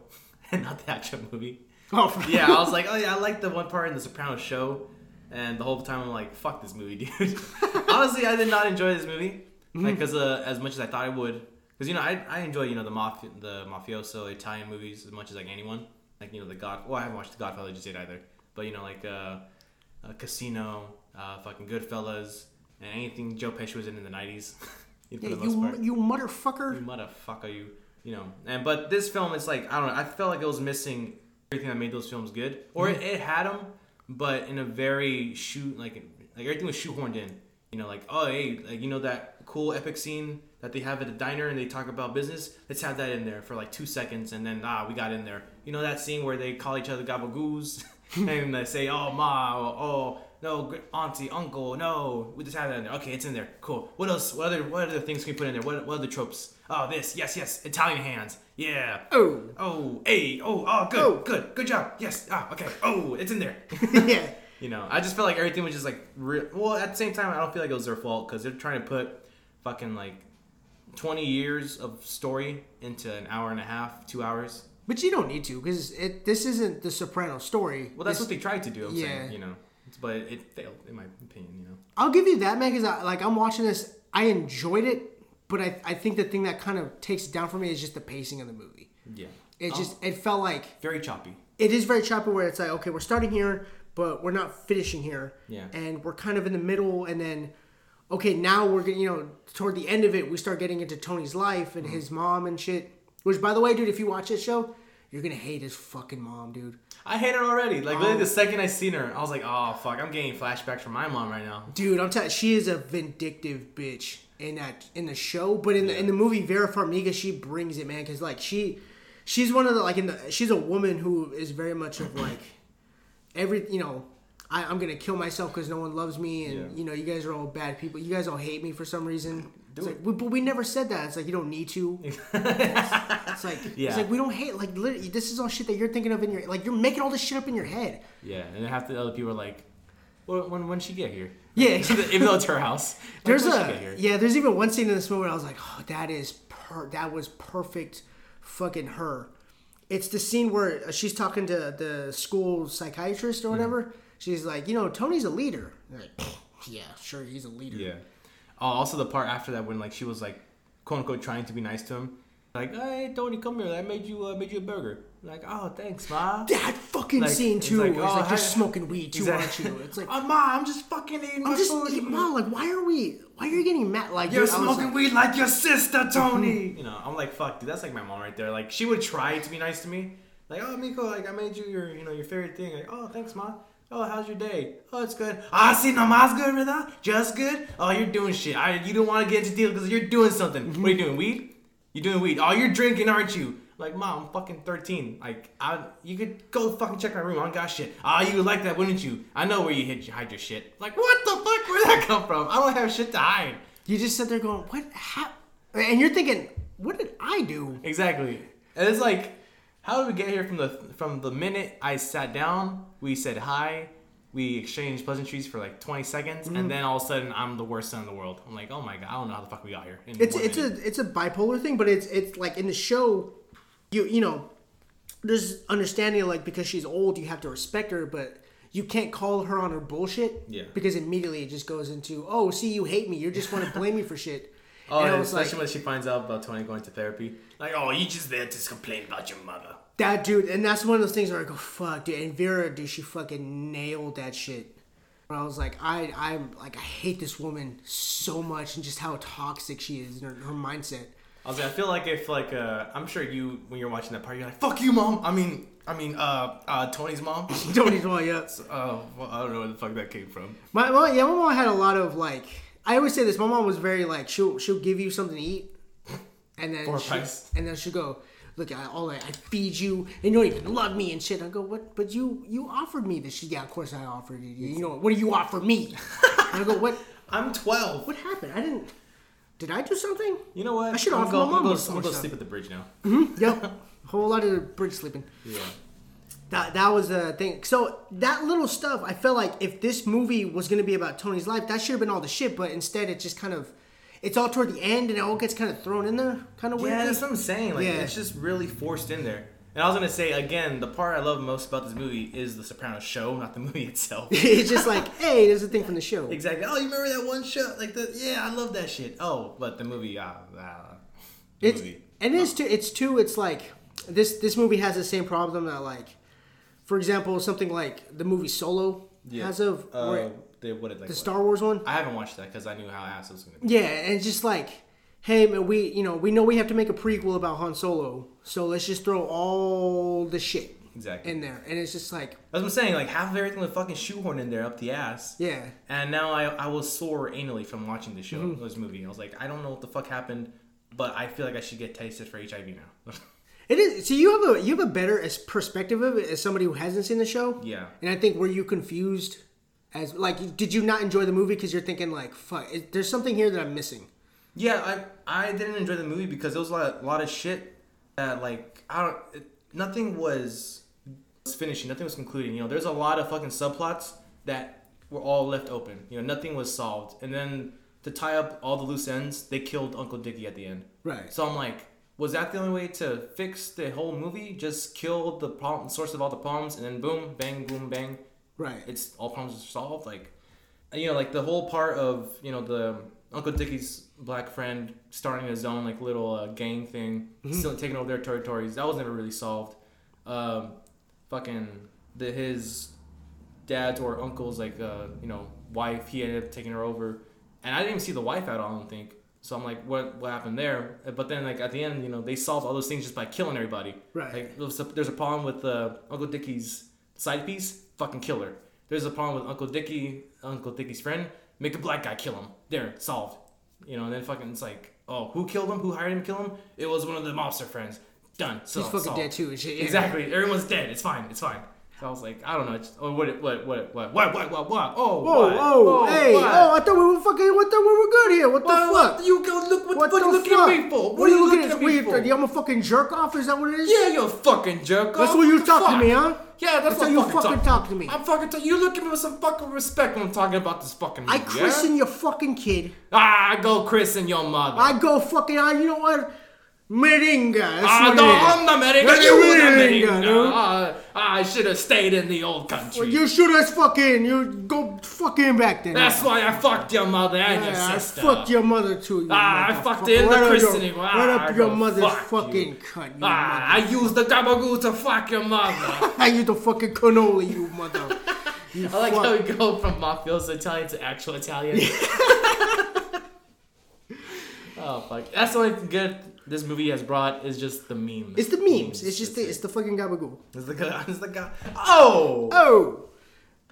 and (laughs) not the actual movie. Oh, Yeah, I was (laughs) like, oh yeah, I like the one part in the Sopranos show, and the whole time I'm like, fuck this movie, dude. Honestly, I did not enjoy this movie, like because uh, as much as I thought I would, because you know I, I enjoy you know the mafia the mafioso Italian movies as much as like anyone, like you know the God. Well, I haven't watched the Godfather just yet either, but you know like uh, uh Casino, uh, fucking Goodfellas, and anything Joe Pesci was in in the '90s. (laughs) for Yeah, the most part you you motherfucker. you motherfucker, you you know. And but this film, it's like I don't know. I felt like it was missing everything that made those films good, or it, it had them, but in a very shoot like like everything was shoehorned in. You know, like oh hey, like you know that cool epic scene that they have at the diner and they talk about business. Let's have that in there for like two seconds, and then ah, we got in there. You know that scene where they call each other gabagoos (laughs) and they say oh ma, oh, oh no, auntie, uncle, no, we just have that in there. Okay, it's in there. Cool. What else? What other what other things can we put in there? What what other tropes? Oh, this, yes, yes, Italian hands. Yeah. Oh. Oh, hey, oh, oh, good, Oh. good, good job. Yes. Ah, okay. Oh, it's in there. (laughs) (laughs) yeah. you know, I just felt like everything was just like real. Well, at the same time, I don't feel like it was their fault because they're trying to put fucking like twenty years of story into an hour and a half, two hours. But you don't need to because it. This isn't the Soprano story. Well, that's This- what they tried to do. I'm Yeah. saying, you know, but it failed in my opinion. You know. I'll give you that, man, because I, like I'm watching this, I enjoyed it, but I, I think the thing that kind of takes it down for me is just the pacing of the movie. Yeah. It Oh, just it felt like very choppy. it is very choppy where it's like okay, we're starting here, but we're not finishing here. Yeah. And we're kind of in the middle, and then okay, now we're getting you know toward the end of it, we start getting into Tony's life and mm-hmm. his mom and shit. Which, by the way, dude, if you watch this show, you're gonna hate his fucking mom, dude. I hate her already. Like literally the second I seen her, I was like, oh fuck, I'm getting flashbacks from my mom right now. Dude, I'm telling she is a vindictive bitch in that in the show, but in the in the movie Vera Farmiga, she brings it, man, because like she she's one of the like in the she's a woman who is very much of like every you know I, I'm gonna kill myself because no one loves me, and Yeah. you know you guys are all bad people. You guys all hate me for some reason. It's like, we, but we never said that. It's like you don't need to. (laughs) It's like Yeah. it's like we don't hate. Like literally, this is all shit that you're thinking of in your like you're making all this shit up in your head. Yeah, and then half the other people are like, well, when when she get here? Yeah. (laughs) even though it's her house. Like, (laughs) There's a get here? yeah. There's even one scene in this movie where I was like, oh, that is per that was perfect, fucking her. It's the scene where uh, she's talking to the school psychiatrist or whatever. She's like, you know, Tony's a leader. Like, yeah, sure, he's a leader. Yeah. Oh, also the part after that when like she was like, quote unquote, trying to be nice to him. Like, hey Tony, come here. I made you uh, made you a burger. Like, oh, thanks, ma. That fucking Like, scene it's too. like, Like, it's oh, like you're smoking weed too, Exactly. aren't you? It's like (laughs) oh, ma, I'm just fucking eating I'm my just food. Ma, Like, why are we? Why are you getting mad? Like, You're smoking like- weed like your sister, (laughs) Tony. you know, I'm like, fuck, dude, that's like my mom right there. Like, she would try to be nice to me. Like, oh, Miko, like, I made you your, you know, your favorite thing. Like, oh, thanks, ma. Oh, how's your day? Oh, it's good. Ah, see, no, ma's good, brother. Just good. Oh, you're doing shit. I, you don't want to get into deal because you're doing something. What are you doing? Weed? You're doing weed? Oh, you're drinking, aren't you? Like, mom, I'm fucking 13. Like, I, you could go fucking check my room. I don't got shit. Ah, you would like that, wouldn't you? I know where you hid, hide your shit. Like, what the fuck? Where'd that come from? I don't have shit to hide. You just sit there going, what? hap And you're thinking, what did I do? Exactly. And it's like, how did we get here from the from the minute I sat down, we said hi, we exchanged pleasantries for like 20 seconds, Mm-hmm. and then all of a sudden I'm the worst son in the world. I'm like, oh my god, I don't know how the fuck we got here. it's it's a it's a bipolar thing, but it's it's like in the show, you you know, there's understanding like because she's old, you have to respect her, but you can't call her on her bullshit. Yeah. Because immediately it just goes into, oh, see, you hate me, you just want to (laughs) blame me for shit. Oh, and and especially like, when she finds out about Tony going to therapy. Like, oh, you just there to complain about your mother. That dude, and that's one of those things where I go, fuck, dude. And Vera, dude, she fucking nailed that shit. Where I was like, I, I'm like, I hate this woman so much, and just how toxic she is, and her, her mindset. I was like, I feel like if like uh, I'm sure you when you're watching that part, you're like, fuck you, mom. I mean, I mean, uh, uh, Tony's mom. (laughs) Tony's mom, yeah. uh, well, I don't know where the fuck that came from. My, my yeah, my mom had a lot of like. I always say this. My mom was very like she'll she'll give you something to eat, and then she, and then she'll go, look, I all I, I feed you, and you don't even love me and shit. I go, what? But you you offered me this. She, yeah, of course I offered it. You know what do you offer me? I go, what? (laughs) I'm 12. What happened? I didn't. Did I do something? You know what? I should offer go, my mom I'm go, I'm go sleep at the bridge now. Mm-hmm, (laughs) yep. Whole lot of bridge sleeping. Yeah. That that was the thing. So that little stuff, I felt like if this movie was gonna be about Tony's life, that should have been all the shit. But instead, it just kind of, it's all toward the end and it all gets kind of thrown in there, kind of weird. Yeah, that's what I'm saying. Like Yeah. it's just really forced in there. And I was gonna say again, the part I love most about this movie is the Sopranos show, not the movie (laughs) itself. (laughs) it's just like, hey, there's a thing from the show. exactly. Oh, you remember that one show? Like the yeah, I love that shit. Oh, but the movie, ah, ah, the It's movie. and it's too. It's too. It's like this. This movie has the same problem that like, for example, something like the movie Solo has of uh, they what it like the what? Star Wars one. I haven't watched that because I knew how ass it was gonna be. Yeah, and it's just like, hey, man, we you know we know we have to make a prequel about Han Solo, so let's just throw all the shit Exactly. in there, and it's just like, That's what I'm saying. Like half of everything was fucking shoehorned in there up the ass. yeah, And now I, I was sore anally from watching the show, Mm-hmm. this movie. I was like, I don't know what the fuck happened, but I feel like I should get tested for HIV now. (laughs) it is. So you have a you have a better perspective of it as somebody who hasn't seen the show. Yeah. and I think were you confused as like did you not enjoy the movie because you're thinking like fuck, it, there's something here that I'm missing. yeah, I I didn't enjoy the movie because there was a lot, a lot of shit that like I don't. It, nothing was was finishing. Nothing was concluding. You know, there's a lot of fucking subplots that were all left open. You know, nothing was solved. And then to tie up all the loose ends, they killed Uncle Dickie at the end. Right. So I'm like, was that the only way to fix the whole movie? Just kill the problem, source of all the problems, and then boom, bang, boom, bang. Right. It's all problems are solved. Like, you know, like the whole part of you know the Uncle Dickie's black friend starting his own like little uh, gang thing, still taking over their territories. That was never really solved. Um, fucking the his dad's or uncle's like uh, you know wife. He ended up taking her over, and I didn't even see the wife at all. I don't think. So I'm like, what what happened there? But then like at the end, you know, they solved all those things just by killing everybody. Right. Like there's a, there's a problem with uh, Uncle Dickie's side piece, fucking kill her. There's a problem with Uncle Dickie, Uncle Dickie's friend, make a black guy kill him. There, solved. You know, and then fucking it's like, oh, who killed him? Who hired him to kill him? It was one of the mobster friends. Done. So He's fucking solved. dead too and shit. Yeah. Exactly. Everyone's dead. It's fine. It's fine. So I was like, I don't know. It's, oh, what, what, what, what, what, what, what, what? Oh, Whoa, what? whoa, Oh, hey, what? oh, I thought we were fucking, what thought we were good here. What the What, fuck? what? You go look. What, What what, the are you looking at me for? What, are you looking at me for? What, I'm a fucking jerk off? Is that what it is? Yeah, you're a fucking jerk. Off. That's what you talk to me, huh? Yeah, that's, That's what you fucking fucking talk to me. I'm fucking. T- you look at me with some fucking respect when I'm talking about this fucking. I christen yeah? your fucking kid. Ah, I go christen your mother. I go fucking, ah, you know what? Meringa. Ah, no. I'm the American. That's You the the Meringa, American. dude. Ah, I should have stayed in the old country. You should have fucking, you go fucking back then. That's why I fucked your mother and your Yeah, I fucked your mother too. You Ah, I fucked her in the Right up your- christening. Ah, Right up your mother's fuck fucking you. cunt. You Ah, I used the gabagoo to fuck your mother. (laughs) I used the fucking cannoli, you mother. You I like how we go from mafioso Italian to actual Italian. (laughs) oh fuck! That's the only thing good this movie has brought is just the memes. It's the memes. It's just the, That's it's the fucking gabagool. It's the guy. It's the guy. Oh. Oh,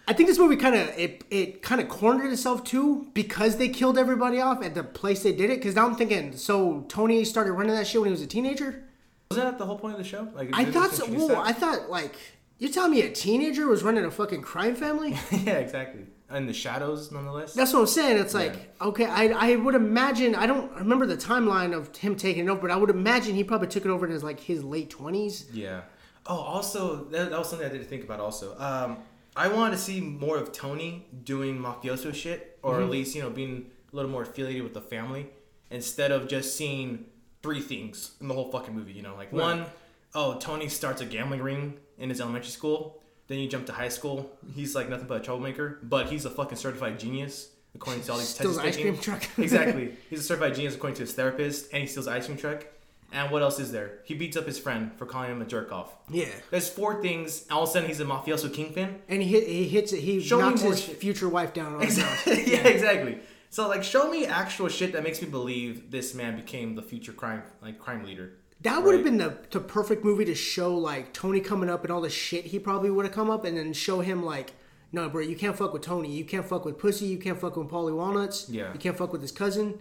I think this movie kind of it it kind of cornered itself too because they killed everybody off at the place they did it. Because now I'm thinking, so Tony started running that shit when he was a teenager. Wasn't that the whole point of the show? Like, I thought so. Whoa. I thought like you're telling me a teenager was running a fucking crime family. (laughs) yeah, exactly. And the shadows, nonetheless. That's what I'm saying. It's like, okay, I, I would imagine, I don't remember the timeline of him taking it over, but I would imagine he probably took it over in his like his late 20s. Yeah. Oh, also, that, that was something I didn't think about. Also, um, I wanted to see more of Tony doing mafioso shit, or Mm-hmm. at least you know being a little more affiliated with the family, instead of just seeing three things in the whole fucking movie. You know, like one, oh, Tony starts a gambling ring in his elementary school. Then you jump to high school. He's like nothing but a troublemaker, but he's a fucking certified genius according to all these Steals tests. ice cream truck. exactly. (laughs) He's a certified genius according to his therapist, and he steals ice cream truck. And what else is there? He beats up his friend for calling him a jerk off. Yeah. There's four things. All of a sudden, he's a mafioso kingpin. And he hit, he hits it, he Show knocks his shit. future wife down on the ground. Exactly. yeah, exactly. So like, show me actual shit that makes me believe this man became the future crime like crime leader. That would have Right. been the, the perfect movie to show like Tony coming up and all the shit he probably would have come up and then show him like, no, bro, you can't fuck with Tony. You can't fuck with Pussy. You can't fuck with Paulie Walnuts. Yeah. You can't fuck with his cousin.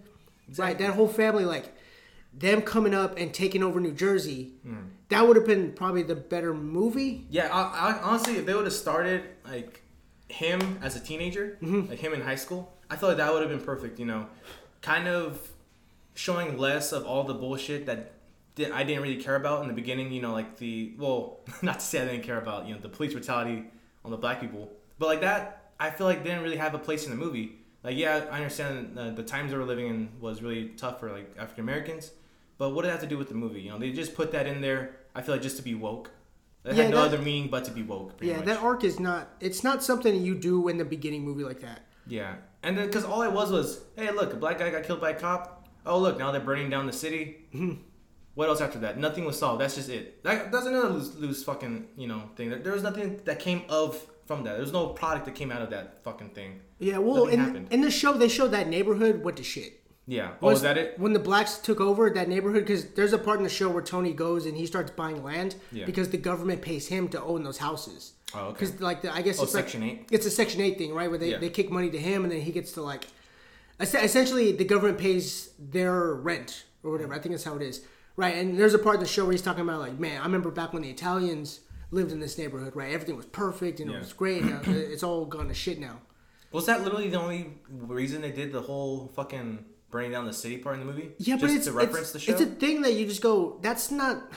Right. That whole family, like them coming up and taking over New Jersey. Hmm. That would have been probably the better movie. Yeah, I, I, honestly, if they would have started like him as a teenager, Mm-hmm. like him in high school, I feel like that would have been perfect. You know, kind of showing less of all the bullshit that I didn't really care about in the beginning. You know, like the well, (laughs) not to say I didn't care about you know the police brutality on the black people, but like that, I feel like didn't really have a place in the movie. Like, yeah, I understand uh, the times they were living in was really tough for like African Americans, but what did that have to do with the movie? You know, they just put that in there. I feel like just to be woke. It Yeah, had no that- other meaning but to be woke. Yeah, much. that arc is not. It's not something you do in the beginning movie like that. Yeah, and then because all it was was, hey, look, a black guy got killed by a cop. Oh, look, now they're burning down the city. What else after that? Nothing was solved. That's just it. That, that's another loose, loose fucking you know thing. There- There was nothing that came of from that. There was no product that came out of that fucking thing. Yeah, well, Nothing in, happened. in the show they showed that neighborhood went to shit. Yeah. Oh, was that it? When the blacks took over that neighborhood, because there's a part in the show where Tony goes and he starts buying land Yeah. because the government pays him to own those houses. Oh, okay. Because like the, I guess Oh, it's Section like, 8? It's a Section Eight thing, right? Where they, Yeah. they kick money to him and then he gets to like, essentially the government pays their rent or whatever. I think that's how it is, right? And there's a part in the show where he's talking about like, man, I remember back when the Italians lived in this neighborhood, right? Everything was perfect and Yeah. it was great. And now (clears throat) it's all gone to shit now. Was that literally the only reason they did the whole fucking burning down the city part in the movie? Yeah, just but it's to reference it's, the show. it's a thing that you just go. That's not.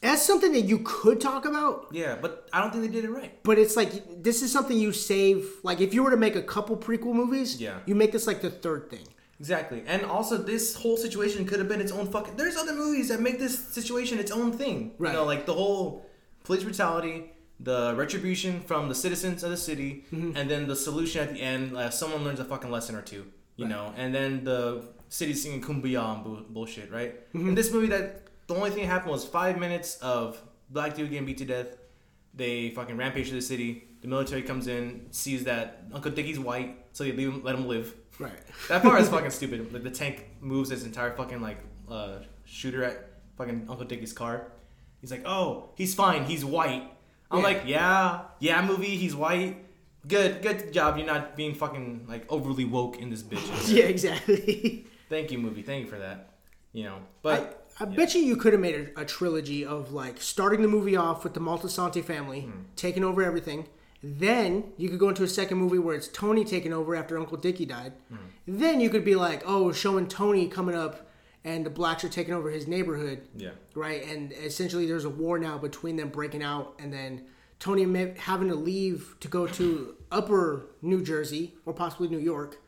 That's something that you could talk about, yeah, but I don't think they did it right. but it's like this is something you save. Like if you were to make a couple prequel movies, Yeah. you make this like the third thing. Exactly, and also this whole situation could have been its own fucking. There's other movies that make this situation its own thing. Right. You know, like the whole police brutality, the retribution from the citizens of the city, Mm-hmm. and then the solution at the end. Uh, someone learns a fucking lesson or two. You know, and then the city singing "Kumbaya" and bu- bullshit, right? Mm-hmm. In this movie, that the only thing that happened was five minutes of black dude getting beat to death. They fucking rampage to the city. The military comes in, sees that Uncle Dickie's white, so they leave him, let him live. Right. That part is (laughs) fucking stupid. Like the tank moves its entire fucking like uh, shooter at fucking Uncle Dickie's car. He's like, "Oh, he's fine. He's white." I'm Yeah. like, "Yeah, yeah, movie. He's white. Good, good job. You're not being fucking like overly woke in this bitch." (laughs) Yeah, exactly. (laughs) Thank you, movie. Thank you for that. You know, I, but I bet you you could have made a, a trilogy of like starting the movie off with the Moltisanti family Hmm. taking over everything. Then you could go into a second movie where it's Tony taking over after Uncle Dickie died. Hmm. Then you could be like, oh, showing Tony coming up and the blacks are taking over his neighborhood. yeah, right? And essentially, there's a war now between them breaking out, and then Tony having to leave to go to (laughs) Upper New Jersey or possibly New York,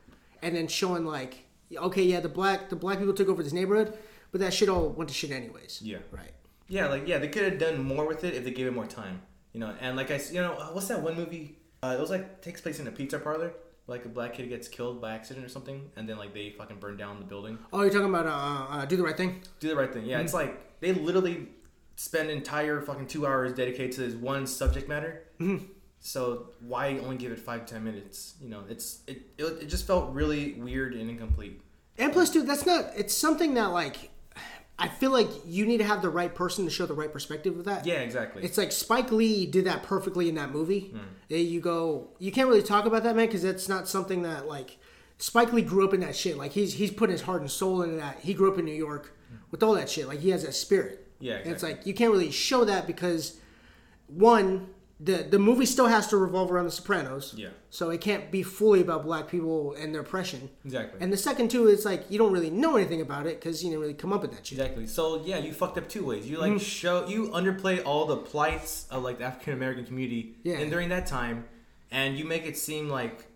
and then showing like, okay, yeah, the black the black people took over this neighborhood, but that shit all went to shit anyways. Yeah. right. yeah, like yeah, they could have done more with it if they gave it more time. You know, and like I, you know, uh, what's that one movie? Uh, it was like takes place in a pizza parlor. Like a black kid gets killed by accident or something, and then like they fucking burn down the building. Oh, you're talking about uh, uh, do the right thing? Do the right thing. Yeah, it's like they literally spend entire fucking two hours dedicated to this one subject matter. So why only give it five ten minutes? You know, it's it, it it just felt really weird and incomplete. And plus, dude, that's not. It's something that like, I feel like you need to have the right person to show the right perspective of that. Yeah, exactly. It's like Spike Lee did that perfectly in that movie. Hmm. There you go. You can't really talk about that man because that's not something that like Spike Lee grew up in that shit. Like he's he's put his heart and soul into that. He grew up in New York hmm. with all that shit. Like he has that spirit. Yeah, And it's like you can't really show that because one, the the movie still has to revolve around the Sopranos. Yeah. So it can't be fully about black people and their oppression. Exactly. And the second two, it's like you don't really know anything about it because you didn't really come up with that shit. Exactly. So yeah, you fucked up two ways. You like mm-hmm. show you underplay all the plights of like the African American community, Yeah. and during that time, and you make it seem like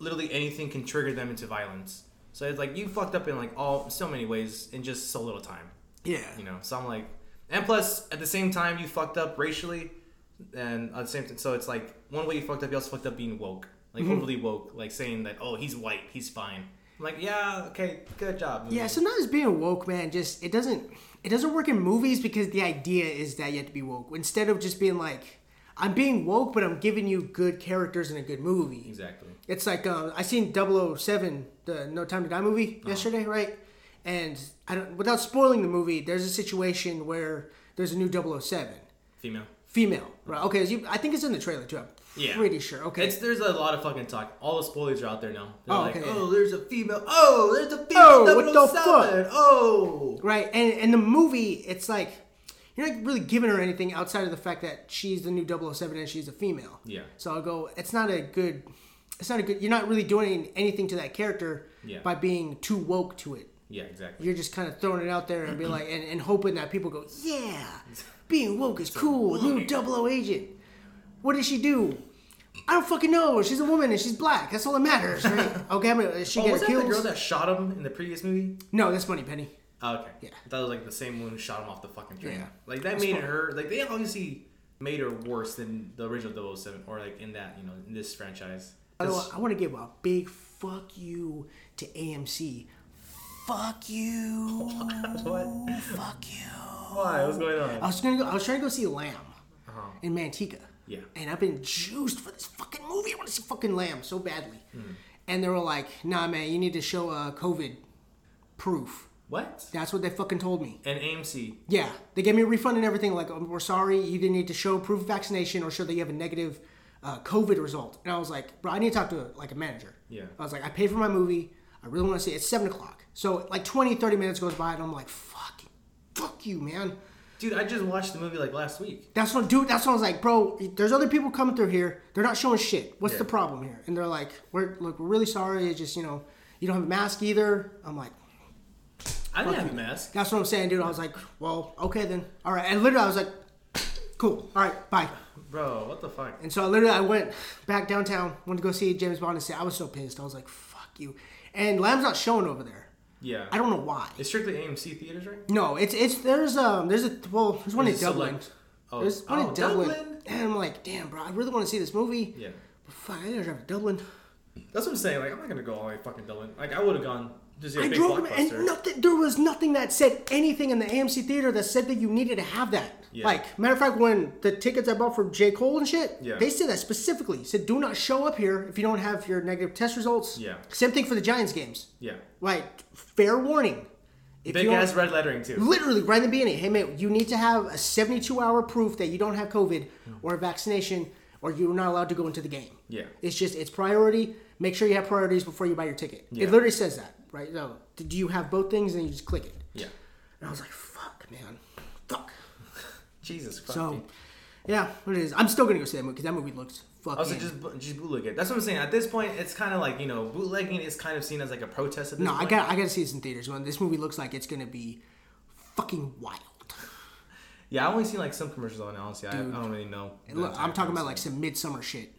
literally anything can trigger them into violence. So it's like you fucked up in like all so many ways in just so little time. Yeah. You know. So I'm like, and plus at the same time you fucked up racially, and at the same time, so it's like one way you fucked up, you also fucked up being woke, like overly woke, like saying that oh he's white, he's fine. I'm like yeah, okay, good job. Yeah, sometimes being woke, man, just it doesn't it doesn't work in movies because the idea is that you have to be woke instead of just being like I'm being woke, but I'm giving you good characters in a good movie. Exactly. It's like um, I seen 007, the No Time to Die movie Uh-huh. yesterday, right? And I don't, without spoiling the movie, there's a situation where there's a new 007 Female. Female, right? Okay, you, I think it's in the trailer too. I'm Yeah. pretty sure. Okay, It's there's a lot of fucking talk. All the spoilers are out there now. They're Oh, like, okay. oh, there's a female. Oh, there's a female. Oh, what the 007. Oh. Right, and and the movie, it's like you're not really giving her anything outside of the fact that she's the new 007 and she's a female. Yeah. So I'll go. It's not a good. It's not a good. You're not really doing anything to that character Yeah. by being too woke to it. Yeah, exactly. You're just kind of throwing it out there and be (clears throat) like, and, and hoping that people go, yeah, (laughs) being woke is cool. New 00 agent. What did she do? I don't fucking know. She's a woman and she's black. That's all that matters, (laughs) right? okay, I'm gonna, she Oh, get was that the girl that shot him in the previous movie? No, that's Moneypenny. Oh, okay. Yeah. I it was like the same one who shot him off the fucking train. Yeah. Like that made her like they obviously made her worse than the original 007 or like in that, you know, in this franchise. By the way, 'Cause- I want to give a big fuck you to AMC. Fuck you. (laughs) What? Fuck you. Why? What's going on? I was gonna go. I was trying to go see Lamb Uh-huh. in Manteca. Yeah. And I've been juiced for this fucking movie. I want to see fucking Lamb so badly. Hmm. And they were like, "Nah, man, you need to show a COVID proof." What? That's what they fucking told me. And AMC. Yeah, they gave me a refund and everything. Like, "Oh, we're sorry, you didn't need to show proof of vaccination or show that you have a negative uh, COVID result. And I was like, bro, I need to talk to like a manager. Yeah. I was like, I paid for my movie. I really want to see it. It's seven o'clock. So like 20, 30 minutes goes by, and I'm like, fuck, fuck you, man. Dude, I just watched the movie like last week. That's what, dude. That's what I was like, bro. There's other people coming through here. They're not showing shit. What's Yeah. the problem here? And they're like, we're look, we're really sorry. It's just you know, you don't have a mask either. I'm like, I didn't have a mask. that's what I'm saying, dude. I was like, well, okay then. All right. And literally, I was like, cool. All right, bye. Bro, what the fuck? And so I literally I went back downtown, went to go see James Bond and say I was so pissed. I was like, fuck you. And Lamb's not showing over there. Yeah. I don't know why. It's strictly AMC theaters, right? No, it's it's there's um there's a well there's one Or in Dublin. select? Oh, There's one oh, in Dublin. Dublin? And I'm like, damn, bro, I really want to see this movie. Yeah. But fuck, I gotta drive to Dublin. That's what I'm saying. Like, I'm not gonna go all the way fucking Dublin. Like, I would have gone to see a I drove and nothing. There was nothing that said anything in the AMC theater that said that you needed to have that. Yeah. Like matter of fact, when the tickets I bought for J Cole and shit, Yeah. they said that specifically. Said do not show up here if you don't have your negative test results. Yeah. Same thing for the Giants games. yeah. Like fair warning. If Big ass red lettering too. Literally, right in the beginning, hey man, you need to have a 72 hour proof that you don't have COVID or a vaccination, or you're not allowed to go into the game. Yeah. It's just it's priority. Make sure you have priorities before you buy your ticket. Yeah. It literally says that, right? No, do you have both things? And you just click it. Yeah. And I was like, fuck, man, fuck. Jesus Christ. So, yeah, what it is. I'm still gonna go see that movie because that movie looks fucking. Also, just just bootleg it. That's what I'm saying. At this point, it's kind of like you know, bootlegging is kind of seen as like a protest at this no, I point. got I gotta see this in theaters. When this movie looks like it's gonna be fucking wild. Yeah, I only seen like some commercials on it. Honestly, I, I don't really know. Look, I'm talking about like some midsummer shit.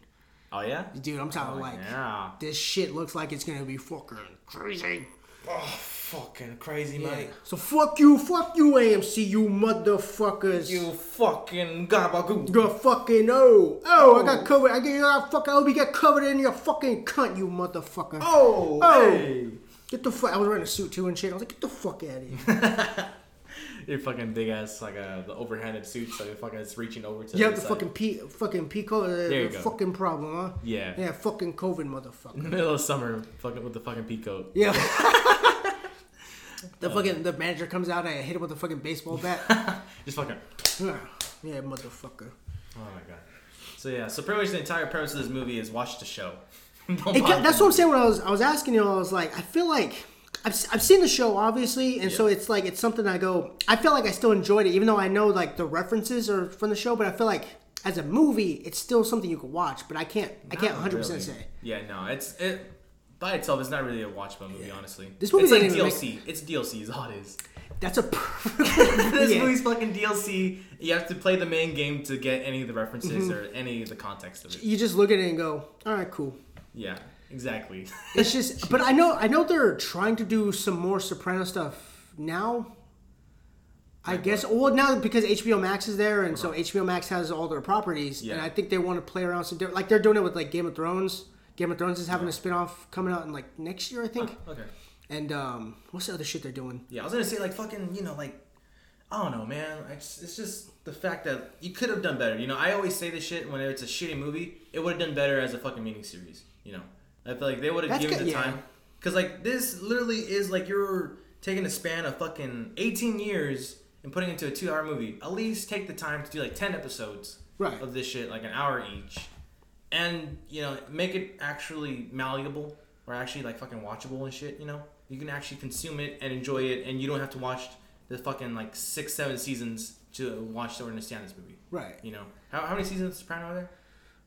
Oh yeah. Dude, I'm talking Oh, like yeah. this shit looks like it's gonna be fucking crazy. Oh, fucking crazy, Yeah. mate. So fuck you, fuck you, AMC, you motherfuckers. You fucking gabagoo. You're fucking oh oh I got covered. I get you fucking I hope you get covered in your fucking cunt, you motherfucker. Oh, Oh. hey. Get the fuck. I was wearing a suit too and shit. I was like, get the fuck out of here. (laughs) Your fucking big ass like uh, the overhanded suit, so you're fucking it's reaching over to. You have the the fucking P, fucking Pico, uh, There you the go. fucking problem, huh? Yeah. Yeah, fucking COVID, (laughs) In motherfucker. the middle of summer, fucking with the fucking peacoat. Yeah. (laughs) the fucking the manager comes out and I hit him with a fucking baseball bat. (laughs) Just fucking. yeah, (sighs) yeah, motherfucker. Oh my god. So yeah, so pretty much the entire premise of this movie is watch the show. (laughs) It, that's what I'm saying. When I was I was asking you, I was like, I feel like I've, I've seen the show obviously, and so it's like it's something I go. I feel like I still enjoyed it, even though I know like the references are from the show. But I feel like as a movie, it's still something you can watch. But I can't I can't Not 100 percent say. Yeah, no, it's it by itself. It's not really a watchable movie, honestly. This movie it's like DLC. It's DLC is all it is. That's a (laughs) (laughs) this Yeah. movie's fucking DLC. You have to play the main game to get any of the references Mm-hmm. or any of the context of it. You just look at it and go, all right, cool. Yeah, exactly. (laughs) It's just, but I know, I know they're trying to do some more Soprano stuff now. I Like guess, well, now because HBO Max is there, and so HBO Max has all their properties, and I think they want to play around some different, like they're doing it with like Game of Thrones. Game of Thrones is having a spin-off coming out in like next year, I think. okay. And um, what's the other shit they're doing? Yeah, I was gonna say like fucking, you know, like I don't know, man. It's, it's just the fact that you could have done better. You know, I always say this shit when it's a shitty movie. It would have done better as a fucking mini series. You know, I feel like they would have given good, the yeah. time. Cause like this literally is like you're taking a span of fucking 18 years and putting it into a two-hour movie. At least take the time to do like 10 episodes Right. of this shit, like an hour each, and you know, make it actually malleable or actually like fucking watchable and shit. You know, you can actually consume it and enjoy it, and you don't have to watch the fucking like six, seven seasons to watch or understand this movie. Right. You know, how, how many seasons of Soprano are there?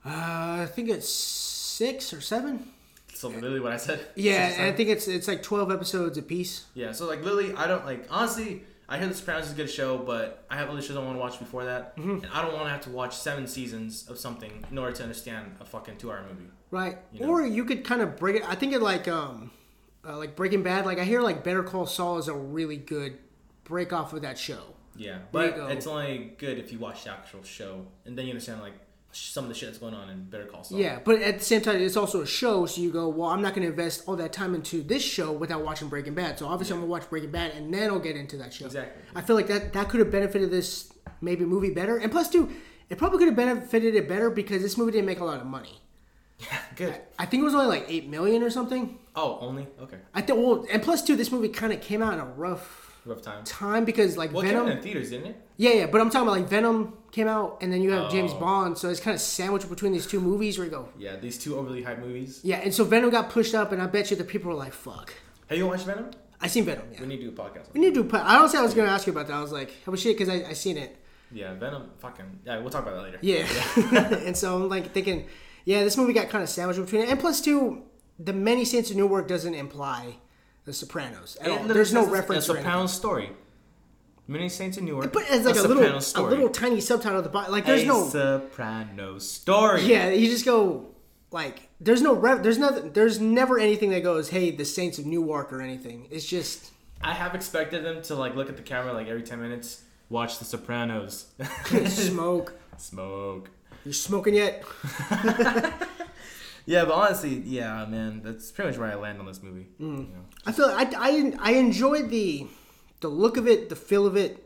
Uh, I think it's six or seven. So literally what I said. Yeah, and I think it's it's like twelve episodes a piece. Yeah, so like literally, I don't like honestly. I hear The Sopranos is a good show, but I have other shows I want to watch before that, Mm-hmm. and I don't want to have to watch seven seasons of something in order to understand a fucking two-hour movie. Right. You know? Or you could kind of break it. I think it like um, uh, like Breaking Bad. Like I hear like Better Call Saul is a really good break off of that show. Yeah, but it's only good if you watch the actual show, and then you understand like some of the shit that's going on in Better Call Saul. Yeah, but at the same time, it's also a show, so you go, well, I'm not going to invest all that time into this show without watching Breaking Bad. So obviously, I'm going to watch Breaking Bad, and then I'll get into that show. Exactly. I feel like that that could have benefited this maybe movie better, and plus, too, it probably could have benefited it better because this movie didn't make a lot of money. (laughs) Yeah, good. I think it was only like eight million or something. Oh, only okay. I think. Well, and plus, too, this movie kind of came out in a rough Rough time. time because like Well, Venom. out in theaters, didn't it? Yeah, yeah, but I'm talking about like Venom came out, and then you have James Oh. Bond, so it's kind of sandwiched between these two movies where you go, Yeah, these two overly hyped movies. yeah, and so Venom got pushed up, and I bet you the people were like, fuck. Have you watched Venom? I seen Venom, yeah. We need to do a podcast. We need to do. I honestly, I was gonna ask you about that. I was like, "How shit?" Because I, I seen it. Yeah, Venom. Fucking yeah. We'll talk about that later. Yeah. (laughs) and so I'm like thinking, yeah, this movie got kind of sandwiched between it, and plus two, the Many Saints of Newark doesn't imply The Sopranos at all. There's no it's a- reference. A or. Sopranos story. Many Saints in Newark. But it's like a, little, Sopranos a story. little tiny subtitle at the bottom. Like there's a no. Sopranos story. Yeah, you just go like there's no re- there's nothing there's never anything that goes hey the Saints of Newark or anything. It's just I have expected them to like look at the camera like every ten minutes. Watch The Sopranos. (laughs) smoke. Smoke. You smoking yet? (laughs) (laughs) Yeah, but honestly, yeah, man, that's pretty much where I land on this movie. Mm. You know? I feel I, I, I enjoyed the the look of it, the feel of it.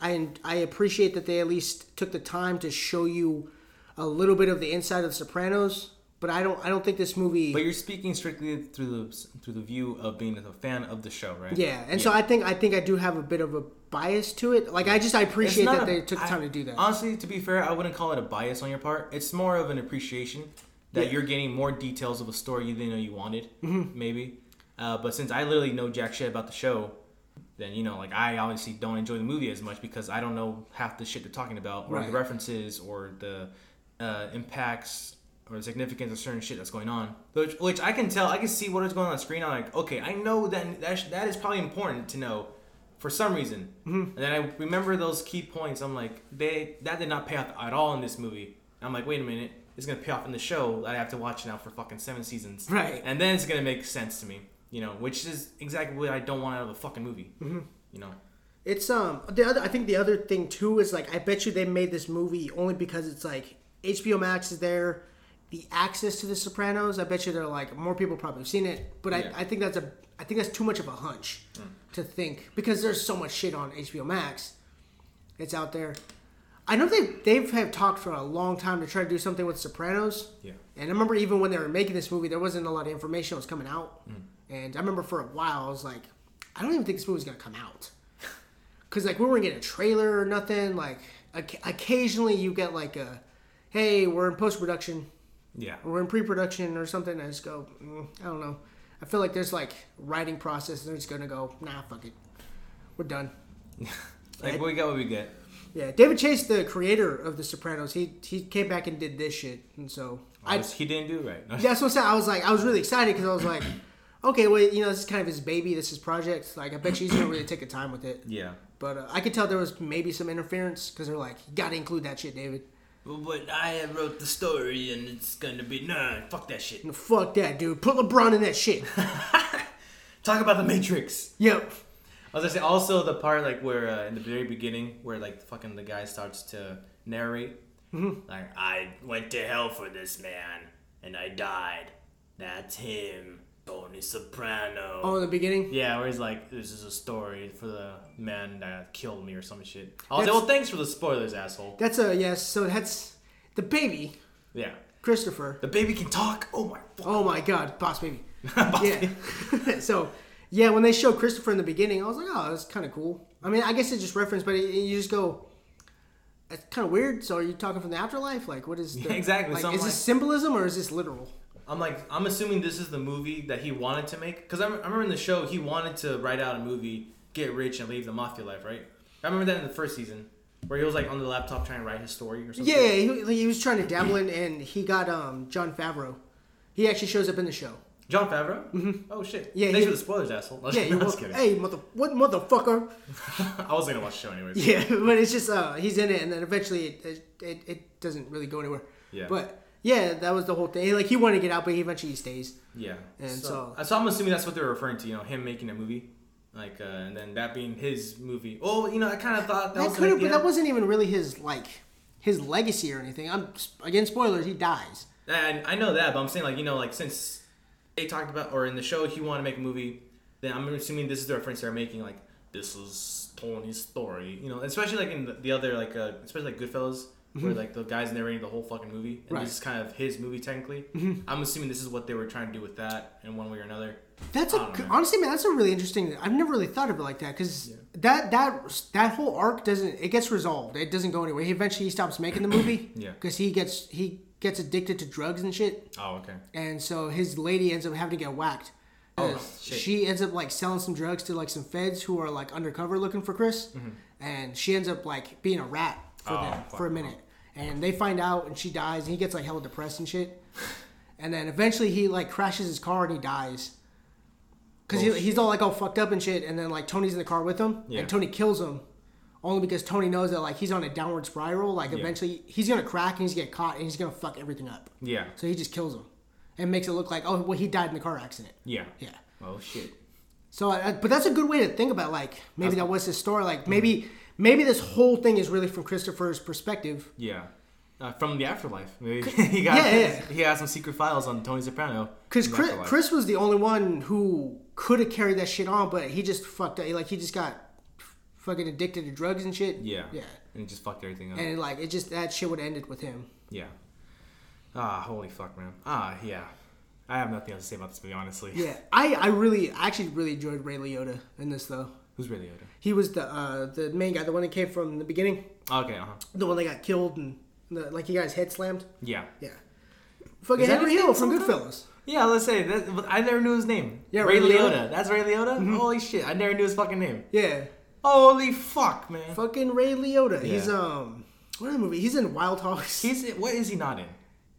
I I appreciate that they at least took the time to show you a little bit of the inside of The Sopranos. But I don't I don't think this movie. But you're speaking strictly through the through the view of being a fan of the show, right? yeah, and so I think I think I do have a bit of a bias to it. Like I just I appreciate that a- they took the I- time to do that. Honestly, to be fair, I wouldn't call it a bias on your part. It's more of an appreciation that Yeah. you're getting more details of a story you didn't know you wanted, Mm-hmm. maybe. Uh, but since I literally know jack shit about the show, then you know, like I obviously don't enjoy the movie as much because I don't know half the shit they're talking about, or Right. the references, or the uh, impacts or the significance of certain shit that's going on. Which, which I can tell, I can see what is going on on screen. I'm like, okay, I know that that, sh- that is probably important to know for some reason. Mm-hmm. And then I remember those key points. I'm like, they that did not pay off at all in this movie. I'm like, wait a minute, it's gonna pay off in the show that I have to watch now for fucking seven seasons. Right. And then it's gonna make sense to me, you know, which is exactly what I don't want out of a fucking movie. Mm-hmm. You know. It's um the other I think the other thing too is like I bet you they made this movie only because it's like HBO Max is there, the access to the Sopranos. I bet you they're like more people probably have seen it, but Yeah. I, I think that's a I think that's too much of a hunch to think because there's so much shit on HBO Max. It's out there. I know they they've have talked for a long time to try to do something with Sopranos. Yeah. And I remember even when they were making this movie, there wasn't a lot of information that was coming out. And I remember for a while, I was like, I don't even think this movie's gonna come out. (laughs) Cause like we weren't getting a trailer or nothing. Like oc- occasionally you get like a, hey, we're in post production, Yeah. or we're in pre production or something. I just go, mm, I don't know. I feel like there's like writing process, and they're just gonna go, nah, fuck it, we're done. (laughs) Like we got what we get. Yeah, David Chase, the creator of The Sopranos, he he came back and did this shit, and so I he didn't do right. (laughs) that's what I said. I was like, I was really excited because I was like, okay, well, you know, this is kind of his baby, this is his project. Like, I bet you he's gonna really take the time with it. yeah. But uh, I could tell there was maybe some interference because they're like, you got to include that shit, David. Well, but I wrote the story, and it's gonna be nah. Fuck that shit. No, fuck that, dude. Put LeBron in that shit. (laughs) Talk about the Matrix. yep. I was gonna say also the part like where uh, in the very beginning where like fucking the guy starts to narrate like I went to hell for this man and I died. That's him, Tony Soprano. Oh, in the beginning. Yeah, where he's like, this is a story for the man that killed me or some shit. I was like, well, thanks for the spoilers, asshole. That's a yes. So that's the baby, Yeah. Christopher. The baby can talk. Oh my fuck. Oh my God, boss baby. (laughs) yeah. (laughs) so yeah, when they show Christopher in the beginning, I was like, oh, that's kind of cool. I mean, I guess it just reference, but it, you just go. It's kind of weird. So, are you talking from the afterlife? Like, what is the, Yeah, exactly. Like, is like- this symbolism or is this literal? I'm like, I'm assuming this is the movie that he wanted to make. Because I, I remember in the show, he wanted to write out a movie, get rich, and leave the mafia life, right? I remember that in the first season, where he was like on the laptop trying to write his story or something. Yeah, he, he was trying to dabble in, and he got um, Jon Favreau. He actually shows up in the show. Jon Favreau. Mm-hmm. Oh shit. Yeah, Thanks he- for the spoilers, asshole. No, Yeah, you (laughs) just kidding. hey mother, what motherfucker? (laughs) I was gonna watch the show anyways. Yeah, (laughs) but it's just uh, he's in it, and then eventually it, it, it doesn't really go anywhere. Yeah. But yeah, that was the whole thing. Like he wanted to get out, but he eventually stays. Yeah. And so, so- so I'm assuming that's what they're referring to. You know, him making a movie, like, uh, and then that being his movie. Oh, you know, I kind of thought that, That could have, but that wasn't even really his like his legacy or anything. I'm again spoilers. He dies. And I know that, but I'm saying like you know like since they talked about or in the show he wanted to make a movie, then I'm assuming this is the reference they're making like this is Tony's story, you know, especially like in the, the other like uh, especially like Goodfellas. Where like the guys narrating the whole fucking movie, and Mm-hmm. Right. Mm-hmm. this is kind of his movie technically. I'm assuming this is what they were trying to do with that in one way or another. That's a I don't know. honestly, man. That's a really interesting. I've never really thought of it like that because that that that whole arc doesn't. It gets resolved. It doesn't go anywhere. He eventually he stops making the movie. (coughs) Yeah. Because he gets he gets addicted to drugs and shit, Oh, okay. and so his lady ends up having to get whacked. Oh, shit. She ends up like selling some drugs to like some feds who are like undercover looking for Chris, and she ends up like being a rat for Mm-hmm. Oh, them for a minute. And they find out, and she dies, and he gets like hella depressed and shit. (laughs) And then eventually he like crashes his car and he dies. Cause Oh, he, he's all like all fucked up and shit, and then like Tony's in the car with him, Yeah. and Tony kills him, only because Tony knows that like he's on a downward spiral. Like Yeah. eventually he's gonna crack and he's gonna get caught and he's gonna fuck everything up. Yeah. So he just kills him, and makes it look like oh well he died in the car accident. Yeah. Yeah. Oh shit. So, I, but that's a good way to think about like maybe that was his story. Like maybe mm-hmm. Maybe this whole thing is really from Christopher's perspective. Yeah. Uh, from the afterlife. Maybe (laughs) he got Yeah, yeah. he got some secret files on Tony Soprano. Because Chris. Chris was the only one who could have carried that shit on, but he just fucked up. Like he just got fucking addicted to drugs and shit. Yeah. Yeah. And he just fucked everything up. And like it just that shit would have ended with him. yeah. Ah, holy fuck, man. Ah, yeah. I have nothing else to say about this movie, honestly. Yeah. I I really I actually really enjoyed Ray Liotta in this though. Who's Ray Liotta? He was the uh the main guy, the one that came from the beginning, Okay, uh huh. the one that got killed and the, like he got his head slammed. Yeah. Yeah. Fucking Henry Hill from? Goodfellas. Yeah, let's say that. I never knew his name. Yeah, Ray, Ray Liotta. Liotta. That's Ray Liotta. Holy shit! I never knew his fucking name. Yeah. Holy fuck, man. Fucking Ray Liotta. He's um what other movie? He's in Wild Hogs. He's what is he not in?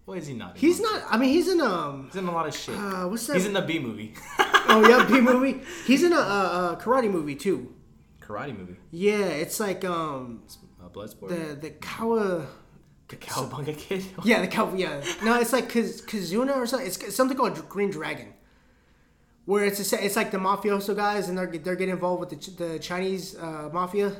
What is he not in? He's not I mean he's in um He's in a lot of shit. uh, what's that? He's in the B movie. oh yeah, B (laughs) movie. He's in a, a, a karate movie too. Karate movie. Yeah, it's like um Uh, Bloodsport. the the Kawa. The Cowabunga Kid. (laughs) Yeah, the Kawa. Yeah, no, it's like Kaz, Kazuna or something. It's something called Green Dragon. Where it's a, it's like the mafioso guys and they're they're getting involved with the, Ch- the Chinese uh, mafia.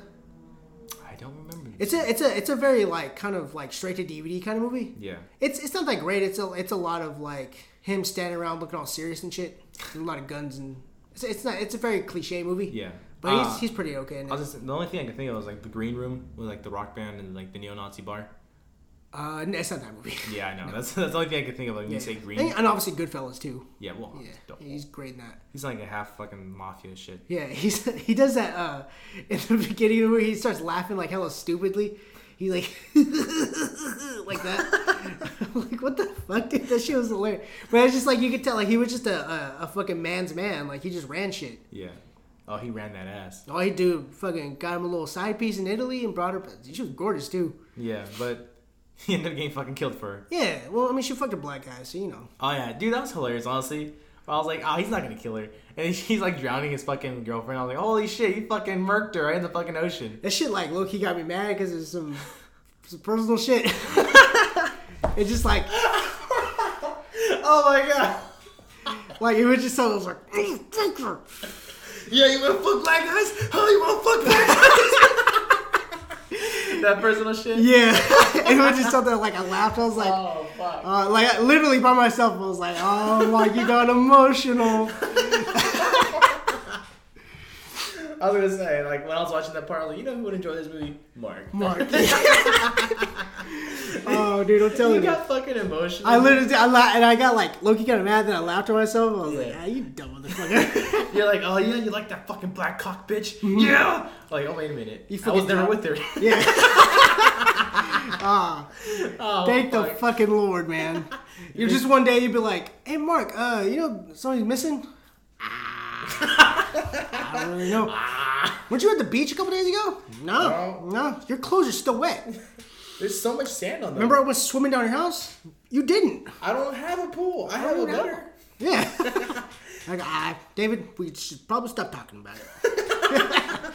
I don't remember. It's a it's a it's a very like kind of like straight to DVD kind of movie. yeah. It's it's not that great. It's a it's a lot of like him standing around looking all serious and shit. A lot of guns and it's, it's not it's a very cliche movie. Yeah. But Uh, he's he's pretty okay I was just, the only thing I can think of was like the Green Room with like the rock band and like the neo-Nazi bar. Uh, it's not that movie. Yeah, I know. (laughs) That's that's the only thing I can think of like when you say green. And, and obviously Goodfellas too. Yeah, well, Yeah, he's great in that. he's like a half fucking mafia shit. Yeah, (laughs) he's he does that uh in the (laughs) beginning of the movie. He starts laughing like hella stupidly. He like like that. like what the fuck, dude? That shit was hilarious. But it's just like you could tell, like he was just a, a, a fucking man's man. Like he just ran shit. Yeah. Oh, he ran that ass. Oh, he do, fucking got him a little side piece in Italy and brought her. She was gorgeous too. Yeah, but (laughs) he ended up getting fucking killed for her. Yeah, well, I mean, she fucked a black guy, so you know. Oh yeah, dude, that was hilarious. Honestly, I was like, oh, he's not gonna kill her, and (laughs) he's like drowning his fucking girlfriend. I was like, holy shit, he fucking murked her right in the fucking ocean. That shit like low key got me mad because it's some some personal shit. (laughs) it's just like Oh my god. like it was just so it was like "Mm, fuck her." Yeah, you wanna fuck black guys? Oh, you wanna fuck black guys? that personal shit. Yeah, (laughs) it was just something like I laughed. I was like, Oh fuck. uh, like I- literally by myself. I was like, oh my, you got emotional. (laughs) (laughs) I was gonna say, like when I was watching that part, I was like, you know who would enjoy this movie? Mark. Mark. (laughs) (laughs) oh, dude, I'm You telling you. got fucking emotional. I literally, I la- and I got like lowkey kind of mad that I laughed at myself. I was like, Yeah. ah, you dumb motherfucker. You're like, oh yeah, you like that fucking black cock bitch? Yeah. Like, oh wait a minute. You I was fucking never with her. yeah. ah, oh, thank the fucking lord, man. You're just one day you'd be like, hey Mark, uh, you know somebody's missing. (laughs) I don't really know. Weren't you at the beach a couple days ago? No, no. Your clothes are still wet. There's so much sand on them. Remember I was swimming down your house? You didn't. I don't have a pool. I have a don't know. gutter. Yeah. (laughs) like, ah, David, we should probably stop talking about it. (laughs)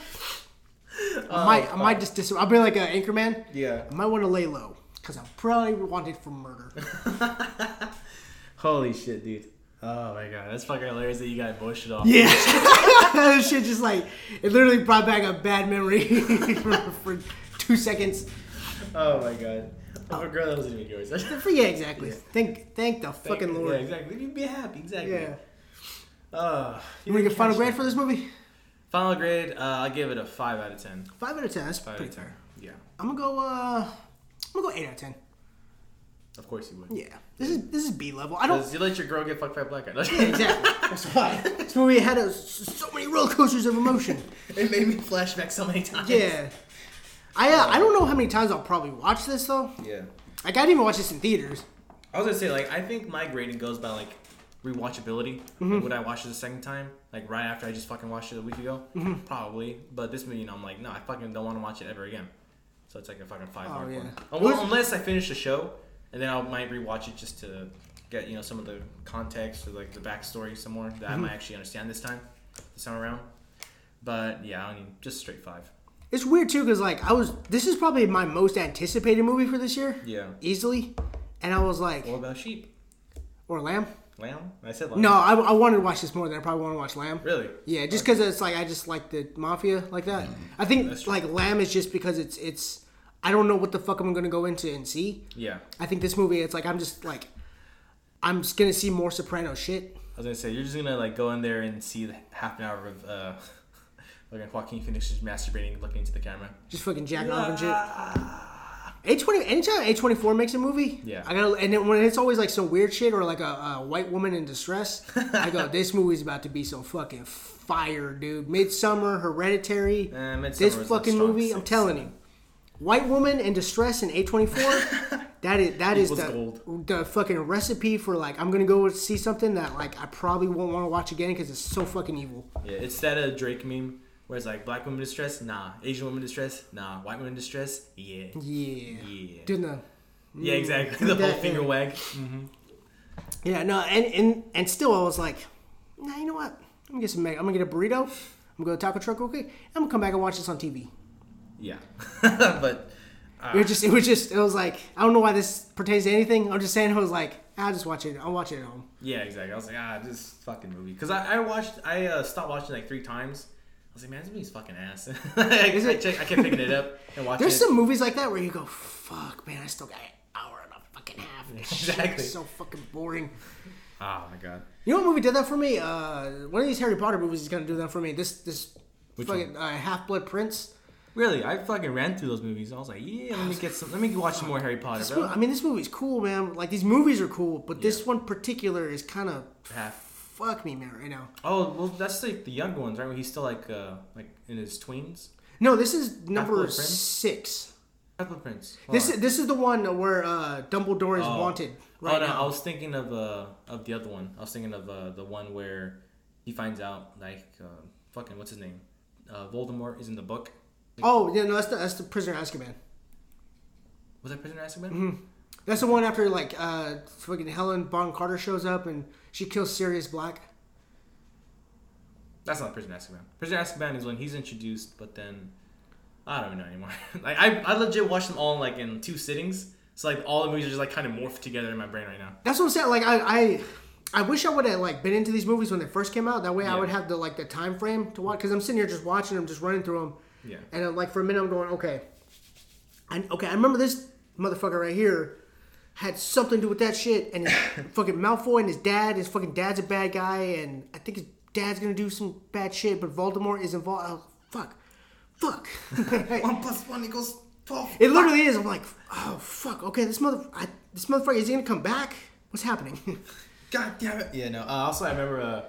I might, I might just dis- I'll be like an anchorman. Yeah. I might want to lay low because I'm probably wanted for murder. Holy shit, dude. Oh my god, that's fucking hilarious that you got bullshit off. Yeah. (laughs) (laughs) that shit just like it literally brought back a bad memory (laughs) for, for two seconds. Oh my god. Oh, girl, that wasn't even yours. Yeah, exactly. Thank, thank the fucking Lord. Yeah, exactly. You'd be happy, exactly. Yeah. Uh, You want to get final grade for this movie? Final grade, uh, I'll give it a 5 out of 10. Five out of ten. That's 5 pretty fair. Yeah. I'm gonna go. uh I'm gonna go eight out of ten. Of course you would. Yeah. This is this is B level. I don't. You let your girl get fucked by a black guy. (laughs) Exactly. That's why. This movie had a, so many roller coasters of emotion. (laughs) it made me flashback so many times. Yeah. I uh, I don't know how many times I'll probably watch this though. Yeah. Like I didn't even watch this in theaters. I was gonna say, like, I think my grading goes by, like, rewatchability. Mm-hmm. Like, would I watch it a second time? Like, right after I just fucking watched it a week ago? Mm-hmm. Probably. But this movie, you know, I'm like, no, I fucking don't want to watch it ever again. So it's like a fucking 5 Oh, mark yeah. one. Unless I finish the show, and then I might rewatch it just to get, you know, some of the context or, like, the backstory some more that I Mm-hmm. might actually understand this time, this time around. But, yeah, I mean, just straight 5. It's weird too because like I was. This is probably my most anticipated movie for this year. Yeah. Easily. And I was like, What about sheep? or Lamb. Lamb? I said lamb. No, I, I wanted to watch this more than I probably want to watch Lamb. Really? Yeah, just because it's like I just like the mafia like that. I think like Lamb is just because it's it's. I don't know what the fuck I'm gonna go into and see. Yeah. I think this movie, it's like I'm just like, I'm just gonna see more Soprano shit. I was gonna say you're just gonna like go in there and see the half an hour of uh, (laughs) like Joaquin Phoenix just masturbating, looking into the camera. Just fucking jacking off and shit. A twenty. Anytime A twenty four makes a movie, Yeah. I gotta. And then when it's always like some weird shit or like a, a white woman in distress, I go, (laughs) this movie's about to be so fucking fire, dude. Midsommar, Hereditary, Eh, Midsommar this fucking movie. I'm telling you, white woman in distress in A twenty four. (laughs) That is that is the gold. the fucking recipe for like I'm gonna go see something that like I probably won't want to watch again because it's so fucking evil. Yeah, it's that uh, Drake meme where it's like black women distress, nah. Asian women distress, nah. White women in distress, yeah. Yeah, Yeah. Didn't the Yeah, exactly. (laughs) The whole that, finger yeah. wag. Yeah, no, and and and still, I was like, nah, you know what? I'm gonna get some. I'm gonna get a burrito. I'm gonna go to taco truck. Okay, I'm gonna come back and watch this on TV. Yeah, (laughs) but It was just, it was just, it was like, I don't know why this pertains to anything. I'm just saying, I was like, I'll just watch it. I'll watch it at home. yeah, exactly. I was like, ah, this fucking movie. Because I, I watched, I uh, stopped watching like three times. I was like, man, this movie's fucking ass. (laughs) I, Is I, check- I kept picking it up and watching There's it. some movies like that where you go, fuck, man, I still got an hour and a fucking half. Exactly. It's so fucking boring. Oh my god. You know what movie did that for me? Uh, one of these Harry Potter movies is gonna do that for me. This this Which fucking uh, Half Blood Prince. Really, I fucking ran through those movies. I was like, yeah, let me get some. Let me watch some more Harry Potter, This bro. mo- I mean, this movie's cool, man. Like these movies are cool, but this one particular is kind of Half. fuck me, man, right now. Oh well, that's like the younger ones, right? Where he's still like uh like in his tweens. No, this is number six. Half-Blood Prince. This is this is the one where uh, Dumbledore is Oh. wanted right oh no, now. I was thinking of uh of the other one. I was thinking of uh the one where he finds out like uh, fucking what's his name, uh, Voldemort is in the book. Oh yeah, no, that's the that's the Prisoner of Azkaban. Was that Prisoner of Azkaban? Mm-hmm. That's the one after like uh, fucking Helen Bonham Carter shows up and she kills Sirius Black. That's not Prisoner of Azkaban. Prisoner of Azkaban is when he's introduced, but then I don't even know anymore. (laughs) like I, I legit watched them all like in two sittings. So like all the movies are just like kind of morphed together in my brain right now. That's what I'm saying. Like I I, I wish I would have like been into these movies when they first came out. That way I would have the like the time frame to watch because I'm sitting here just watching them, just running through them. Yeah. And I'm, like for a minute, I'm going, okay, and okay, I remember this motherfucker right here had something to do with that shit, and his (coughs) fucking Malfoy and his dad, his fucking dad's a bad guy, and I think his dad's gonna do some bad shit, but Voldemort is involved. Oh, fuck, fuck. (laughs) One plus one equals twelve. it literally is. I'm like, oh fuck. Okay, this mother, I, this motherfucker is he gonna come back? What's happening? (laughs) God damn it. Yeah, no. Uh, also, I remember. Uh,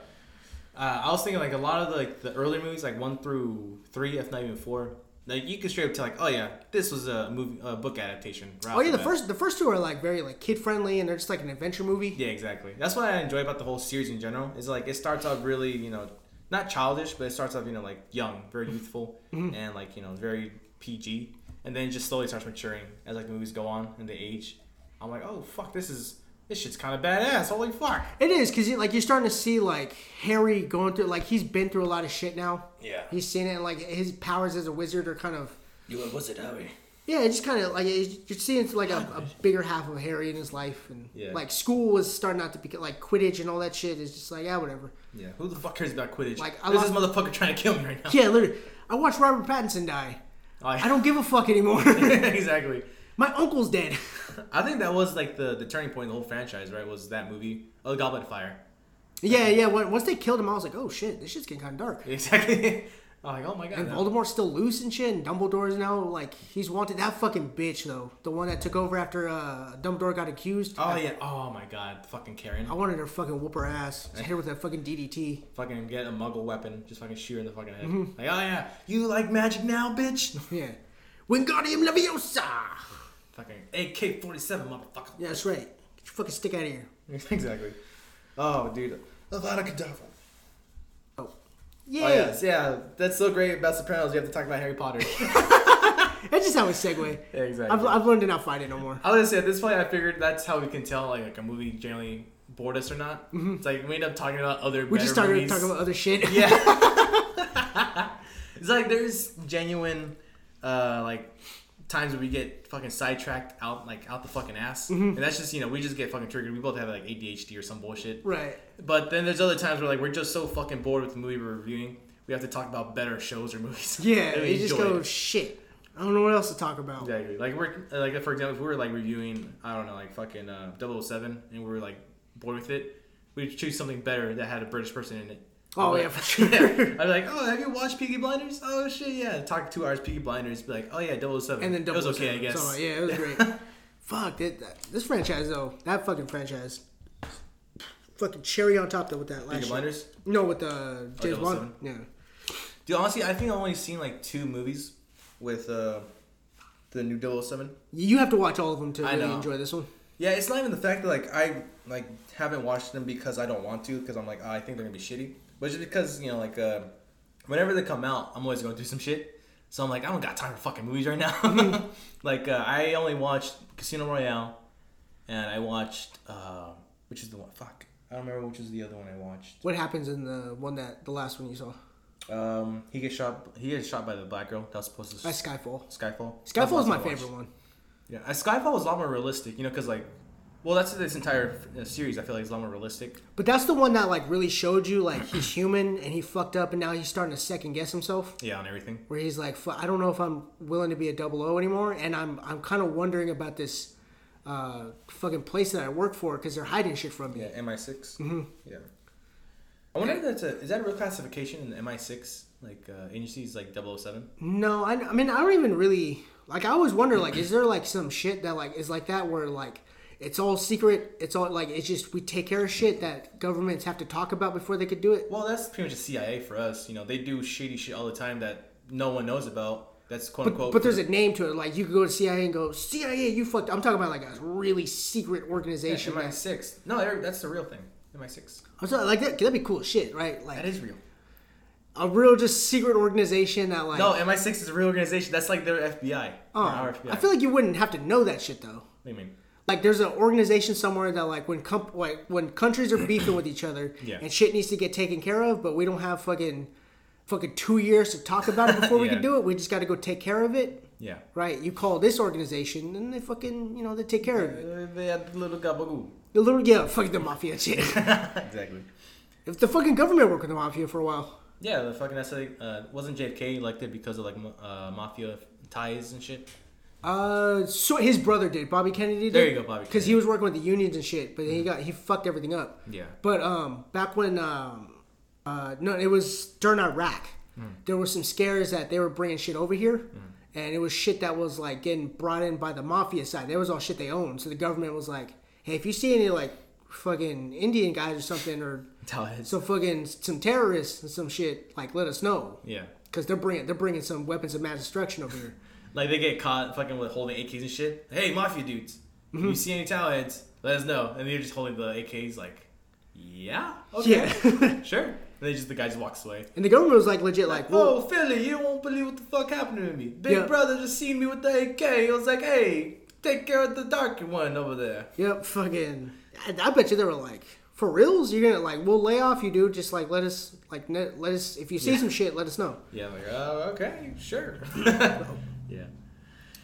uh, I was thinking like a lot of the, like the early movies, like one through three, if not even four. Like you could straight up tell, like, oh yeah, this was a movie, a book adaptation. right oh yeah, the first the first two are like very like kid friendly, and they're just like an adventure movie. Yeah, exactly. That's what I enjoy about the whole series in general. Is like it starts out really, you know, not childish, but it starts off, you know, like young, very youthful, and like you know, very PG, and then it just slowly starts maturing as like the movies go on and they age. I'm like, oh fuck, this is this shit's kind of badass. Holy fuck. It is because like you're starting to see like Harry going through like he's been through a lot of shit now. Yeah. He's seen it and like his powers as a wizard are kind of You what was it, Harry? yeah, it's just kind of like you're seeing like a, a bigger half of Harry in his life and Yeah. like school was starting not to be like Quidditch and all that shit is just like yeah whatever. Yeah. Who the fuck cares about Quidditch? Like, Like, I this lost- motherfucker trying to kill me right now. Yeah, literally. I watched Robert Pattinson die. Oh, I don't give a fuck anymore. (laughs) (laughs) exactly. My uncle's dead. (laughs) I think that was like the, the turning point in the whole franchise, right? Was that movie? Oh, the Goblet of Fire. yeah, yeah. When, once they killed him, I was like, oh shit, this shit's getting kind of dark. (laughs) Exactly. (laughs) I'm like, oh my god. And no. Voldemort's still loose and shit, and Dumbledore's now like he's wanted. That fucking bitch though, the one that took over after uh, Dumbledore got accused. Oh yeah. Oh my god. Fucking Karen. I wanted her fucking whoop her ass. Just hit her with that fucking DDT. Fucking get a Muggle weapon. Just fucking shoot her in the fucking head. Mm-hmm. Like, oh yeah. You like magic now, bitch? Yeah. Wingardium Leviosa. Fucking AK-47, motherfucker. Yeah, that's right. Get your fucking stick out of here. (laughs) exactly. Oh, dude. Avada Kedavra. Oh. Yeah. Oh yeah, so, yeah. That's so great about Sopranos. You have to talk about Harry Potter. (laughs) That's just how we segue. Yeah, exactly. I've, I've learned to not fight it no more. I was gonna say at this point, I figured that's how we can tell like, like a movie generally bored us or not. It's like we end up talking about other. We just started movies. talking about other shit. Yeah. (laughs) it's like there's genuine, uh, like times where we get fucking sidetracked out like out the fucking ass, and that's just you know we just get fucking triggered. We both have like ADHD or some bullshit. right. But then there's other times where like we're just so fucking bored with the movie we're reviewing, we have to talk about better shows or movies. (laughs) Yeah, (laughs) you just go shit. I don't know what else to talk about. Exactly. Like we're like for example, if we were like reviewing, I don't know, like fucking uh, 007 and we were like bored with it, we'd choose something better that had a British person in it. Oh yeah, for (laughs) sure. I'd be like, oh, have you watched Peaky Blinders? Oh shit, yeah. Talk two hours Peaky Blinders. Be like, oh yeah, 007. and then it was okay, I guess. So, yeah, it was great. (laughs) Fuck that, that- This franchise though, that fucking franchise. Fucking cherry on top though with that last. Peaky. Blinders. No, with the James Bond. 007? Yeah. Dude, honestly, I think I've only seen like two movies with uh, the new 007. You have to watch all of them to I really know. enjoy this one. Yeah, it's not even the fact that like I like haven't watched them because I don't want to because I'm like oh, I think they're gonna be shitty, but just because you know like uh, whenever they come out, I'm always going through some shit. So I'm like I don't got time for fucking movies right now. (laughs) like uh, I only watched Casino Royale, and I watched uh, which is the one? Fuck, I don't remember which is the other one I watched. What happens in the one that the last one you saw? Um, he gets shot. He gets shot by the black girl. That was supposed to. That's Skyfall. Skyfall. Skyfall is my last one I watched. favorite one. Yeah, Skyfall was a lot more realistic, you know, because like, well, that's this entire uh, series. I feel like is a lot more realistic. But that's the one that like really showed you like he's human and he fucked up and now he's starting to second guess himself. Yeah, on everything. Where he's like, "Fu- I don't know if I'm willing to be a double O anymore, and I'm I'm kind of wondering about this uh, fucking place that I work for because they're hiding shit from me. Yeah, MI6. Mm-hmm. Yeah. I wonder if that's a is that a real classification in the MI6 like uh, agencies like 007? No, I, I mean I don't even really like. I always wonder like, is there like some shit that like is like that where like it's all secret? It's all like it's just we take care of shit that governments have to talk about before they could do it. Well, that's pretty much the CIA for us. You know, they do shady shit all the time that no one knows about. That's quote unquote. but there's a name to it. Like you could go to CIA and go CIA, you fucked. I'm talking about like a really secret organization. that- MI6. No, that's the real thing. MI6. I'm sorry, like that. That'd be cool shit, right? Like That is real. a real just secret organization that like. No, MI6 is a real organization. That's like their FBI. Oh, FBI. I feel like you wouldn't have to know that shit though. What do you mean? Like there's an organization somewhere that like when comp- like when countries are beefing with each other (clears throat) Yeah. and shit needs to get taken care of, but we don't have fucking fucking two years to talk about it before we (laughs) can do it. We just got to go take care of it, Yeah. right? You call this organization and they fucking you know they take care of it. Uh, they had the little gabagool. The little yeah, fuck the mafia shit. (laughs) exactly. if the fucking government worked with the mafia for a while, Yeah, the fucking that's like uh, wasn't JFK elected because of like uh, mafia ties and shit. Uh, so his brother did. Bobby Kennedy did. There you go, Bobby Because he was working with the unions and shit, but he got he fucked everything up. Yeah. But um, back when um, uh, no, it was during Iraq. There were some scares that they were bringing shit over here, and it was shit that was like getting brought in by the mafia side. There was all shit they owned, so the government was like, "Hey, if you see any like fucking Indian guys or something, or (laughs) some fucking some terrorists and some shit, like let us know." yeah. Because they're bringing they're bringing some weapons of mass destruction over here. Like they get caught fucking with holding AKs and shit. Hey, mafia dudes, Mm-hmm. you see any towheads, let us know. And they're just holding the AKs like, yeah, okay, Yeah. (laughs) sure. And they just the guy just walks away. And the government was like legit, like, well, oh, Philly, you won't believe what the fuck happened to me. Big Yeah. brother just seen me with the AK. He was like, hey, take care of the darker one over there. yep, fucking. I, I bet you they were like, for reals, you're gonna like, we'll lay off you, dude. Just like let us, like, let us. If you see some shit, let us know. Yeah, like, oh, okay, sure. (laughs) yeah.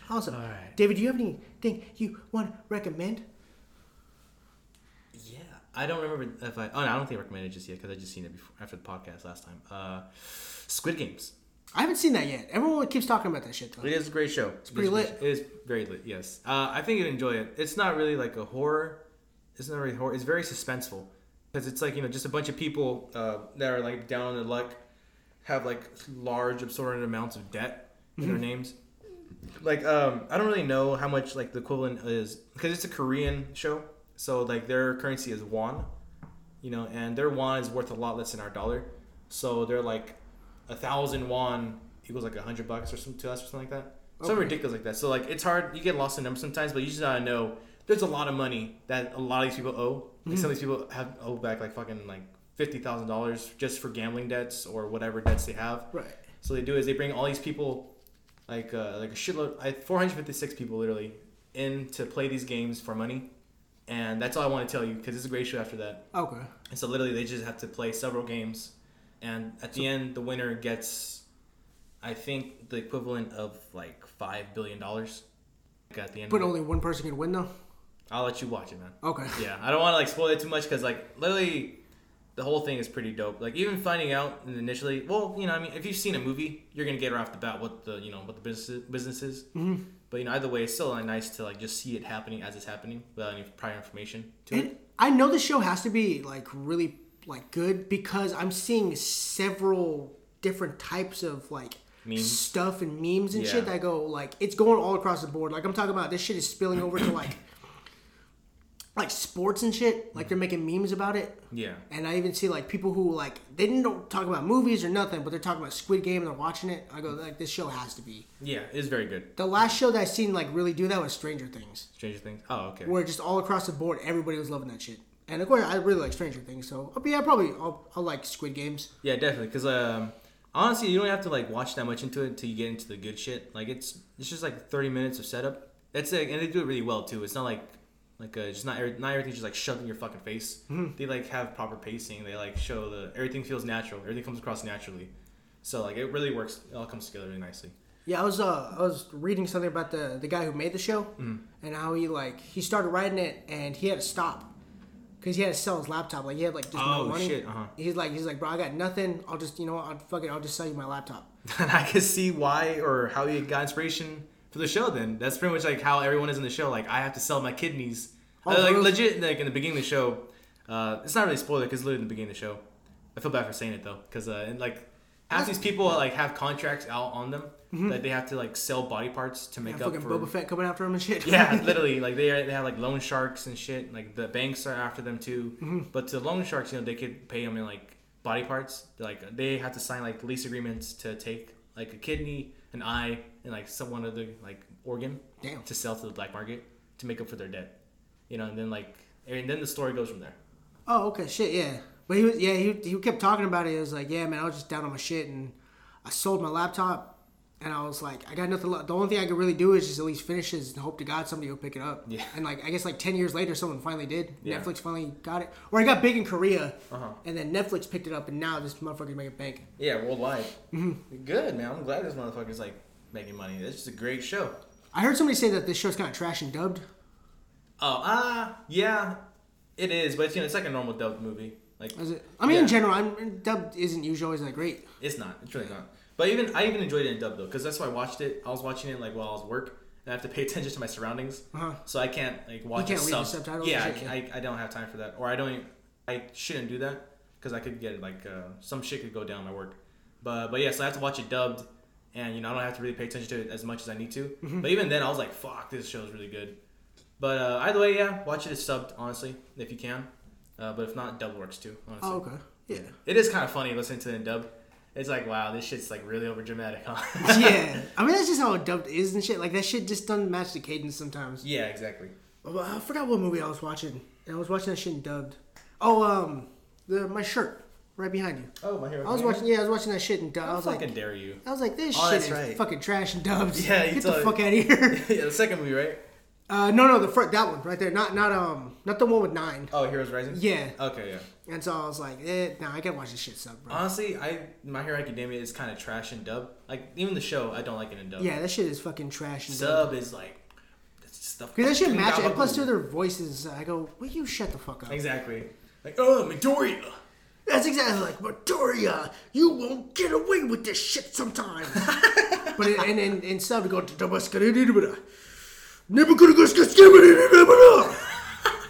Awesome. All right. David, do you have anything you want to recommend? Yeah, I don't remember if I. Oh, no, I don't think I recommended it just yet because I just seen it before after the podcast last time. Uh, Squid Games. I haven't seen that yet. Everyone keeps talking about that shit though. It is a great show. It's pretty lit. It is very lit. Yes, uh, I think you'd enjoy it. It's not really like a horror. It's not really horror. It's very suspenseful because it's like you know just a bunch of people uh, that are like down on their luck, have like large absorbent amounts of debt in their names. Like um, I don't really know how much like the equivalent is because it's a Korean show, so like their currency is won, you know, and their won is worth a lot less than our dollar. So they're like a thousand won equals like a hundred bucks or something to us or something like that. Something ridiculous like that. So like it's hard. You get lost in numbers sometimes, but you just gotta know there's a lot of money that a lot of these people owe. Like some of these people have owe back like fucking like fifty thousand dollars just for gambling debts or whatever debts they have. Right. So they do is they bring all these people, like uh, like a shitload, I four hundred fifty six people literally, in to play these games for money, and that's all I want to tell you because it's a great show after that. Okay. And so literally they just have to play several games, and at the end the winner gets, I think the equivalent of like five billion dollars. Like at the end, But only one person can win though. I'll let you watch it, man. Okay. Yeah, I don't want to like spoil it too much because like literally, the whole thing is pretty dope. Like even finding out initially, well, you know, I mean, if you've seen a movie, you're gonna get right off the bat what the you know what the business business is. Mm-hmm. But you know, either way, it's still like, nice to like just see it happening as it's happening without any prior information to And it. I know the show has to be like really like good because I'm seeing several different types of like Memes? stuff and memes and Yeah. shit that go like it's going all across the board. Like I'm talking about this shit is spilling over to like like sports and shit. Like they're making memes about it. Yeah, And I even see like people who like they didn't don't talk about movies or nothing, but they're talking about Squid Game and they're watching it. I go like this show has to be. yeah, it's very good. The last show that I seen like really do that was Stranger Things, Stranger Things. Oh, okay. where just all across the board everybody was loving that shit. And of course, I really like Stranger Things, so but yeah, probably I'll, I'll like Squid Games. Yeah, definitely. Because um, honestly, you don't have to like watch that much into it until you get into the good shit. Like it's it's just like thirty minutes of setup. That's it, and they do it really well too. It's not like like uh, just not every, not everything's just like shoved in your fucking face. They like have proper pacing. They like show the everything feels natural. Everything comes across naturally. So like it really works. It all comes together really nicely. Yeah, I was uh I was reading something about the the guy who made the show and how he like he started writing it and he had to stop because he had to sell his laptop. Like he had like just no Oh, money. shit, uh-huh. He's like he's like bro, I got nothing. I'll just you know what, I'll fuck it. I'll just sell you my laptop. (laughs) and I can see why or how he got inspiration for the show. Then that's pretty much like how everyone is in the show. Like I have to sell my kidneys. Oh, Uh, like really? legit, like in the beginning of the show. Uh, it's not really spoiler because literally in the beginning of the show. I feel bad for saying it though, because uh, and like half these people like have contracts out on them that they have to like sell body parts to make Yeah, up for. Boba Fett coming after him and shit. Yeah, (laughs) literally, like they are, they have like loan sharks and shit. Like the banks are after them too. Mm-hmm. But to loan sharks, you know, they could pay them in like body parts. Like they have to sign like lease agreements to take like a kidney, an eye, and like some one other like organ Damn. to sell to the black market to make up for their debt. You know, and then like and then the story goes from there. Oh, okay, shit, yeah. But he was, yeah, he, he kept talking about it. He was like, yeah, man, I was just down on my shit, and I sold my laptop, and I was like, I got nothing. left. The only thing I could really do is just at least finish this and hope to God somebody will pick it up. Yeah. And like, I guess like ten years later, someone finally did. Yeah. Netflix finally got it, or it got big in Korea, Uh-huh. and then Netflix picked it up, and now this motherfucker's making bank. Yeah, worldwide. Good man. I'm glad this motherfucker's like making money. It's just a great show. I heard somebody say that this show's kind of trash and dubbed. Oh, ah, yeah, it is. But it's, you know, it's like a normal dubbed movie. Like Is it? I mean, in general, I'm, dubbed isn't usually always that great. It's not. It's really not. But even I even enjoyed it in dub though, because that's why I watched it. I was watching it like while I was work, and I have to pay (laughs) attention to my surroundings. Uh-huh. So I can't like watch can't read the sub- subtitles Yeah, I, can't- I, I don't have time for that, or I don't. Even, I shouldn't do that because I could get like uh, some shit could go down my work. But but yeah, so I have to watch it dubbed, and you know I don't have to really pay attention to it as much as I need to. Mm-hmm. But even then, I was like, fuck, this show is really good. But uh, either way, yeah, watch it as subbed honestly if you can. Uh, but if not, dub works too. Honestly. Oh, okay. Yeah. It is kind of funny listening to it in dub. It's like, wow, this shit's like really over dramatic, huh? (laughs) yeah. I mean, that's just how dubbed is and shit. Like that shit just doesn't match the cadence sometimes. yeah, exactly. I forgot what movie I was watching, and I was watching that shit in dubbed. Oh, um, the my shirt right behind you. Oh, my hero. I was watching. Yeah, I was watching that shit and dubbed. I I was fucking like, dare you. I was like, this Oh, shit that's is right. fucking trash and dubbed. Yeah, (laughs) you get the told- fuck out of here. (laughs) yeah, the second movie, right? Uh, no, no, the first that one right there, not not um, not the one with nine. Oh, Heroes Rising. Yeah. Okay, yeah. And so I was like, eh, nah, I gotta watch this shit sub, bro. Honestly, I My Hero Academia is kind of trash and dub. Like even the show, I don't like it in dub. yeah, that shit is fucking trash. And dub. Sub is like that's just Because that shit fucking match, and plus two of their voices, I go, will you shut the fuck up? Exactly. Like oh Midoriya. That's exactly like Victoria. You won't get away with this shit sometimes. (laughs) but it, and in, in sub, we go to Never gonna go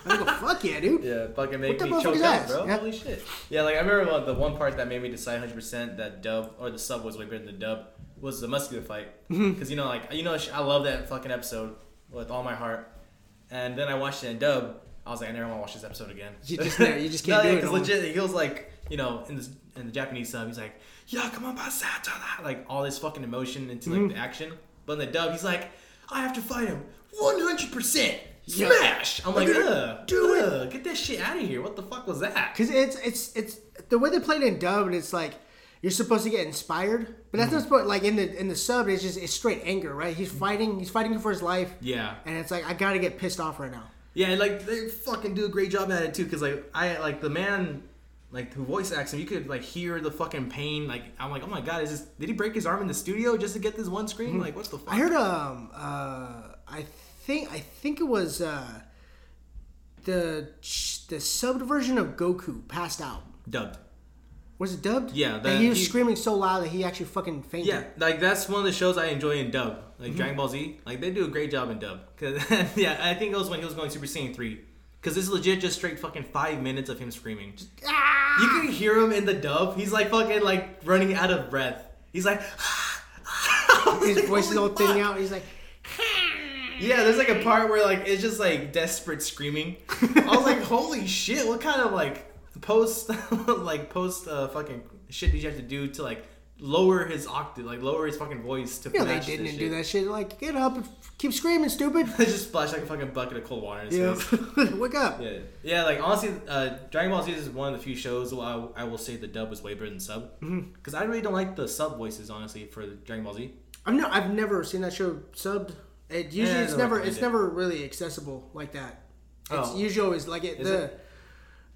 I go, fuck yeah, dude. Yeah, fucking make the me motherfucker's choke out, ass? bro. Yeah. Holy shit. Yeah, like I remember one, the one part that made me decide 100% that dub or the sub was way better than the dub was the muscular fight. Because you know, like you know, I love that fucking episode with all my heart. And then I watched it in dub. I was like, I never want to watch this episode again. You just never- you just can't do it Because legit, he feels like you know in this in the Japanese sub, he's like, "Yeah, come on, Basata," ah, like all this fucking emotion into like Mm-hmm. the action. But in the dub, he's like, "I have to fight him 100 percent smash." I'm like, Ugh, do it." ugh, get that shit out of here. What the fuck was that? Because it's it's it's the way they played it in dub, and it's like you're supposed to get inspired, but that's not mm-hmm. supposed like in the in the sub. It's just it's straight anger, right? He's mm-hmm. fighting, he's fighting for his life, Yeah. and it's like I gotta get pissed off right now. Yeah, like they fucking do a great job at it too. Cause like I like the man, like who voice acts him, you could like hear the fucking pain. Like I'm like, oh my god, is this? Did he break his arm in the studio just to get this one screen? Like what the fuck? I heard um uh I think I think it was uh the the subbed version of Goku passed out. dubbed. Was it dubbed? Yeah, that the- he was he- screaming so loud that he actually fucking fainted. Yeah, like that's one of the shows I enjoy in dub, Mm-hmm. like Dragon Ball Z. Like they do a great job in dub. Cause (laughs) yeah, I think it was when he was going Super Saiyan three. Cause this is legit just straight fucking five minutes of him screaming. Ah! You can hear him in the dub. He's like fucking like running out of breath. He's like. (laughs) His voice is all thinning out. He's like, Yeah, there's like a part where like it's just like desperate screaming. I was like, holy shit! What kind of like post (laughs) like post uh, fucking shit did you have to do to like lower his octave, like lower his fucking voice to know, they didn't do that shit. Like, get up, and keep screaming, stupid. They (laughs) just splash like a fucking bucket of cold water in his Yeah, face. (laughs) wake up. Yeah, yeah. Like honestly, uh, Dragon Ball Z is one of the few shows where I, I will say the dub is way better than sub. Mm-hmm. Because I really don't like the sub voices, honestly, for Dragon Ball Z. I'm no, I've never seen that show subbed. It usually Yeah, it's never it's it. never really accessible like that. It's Oh. usually always like it Is the it?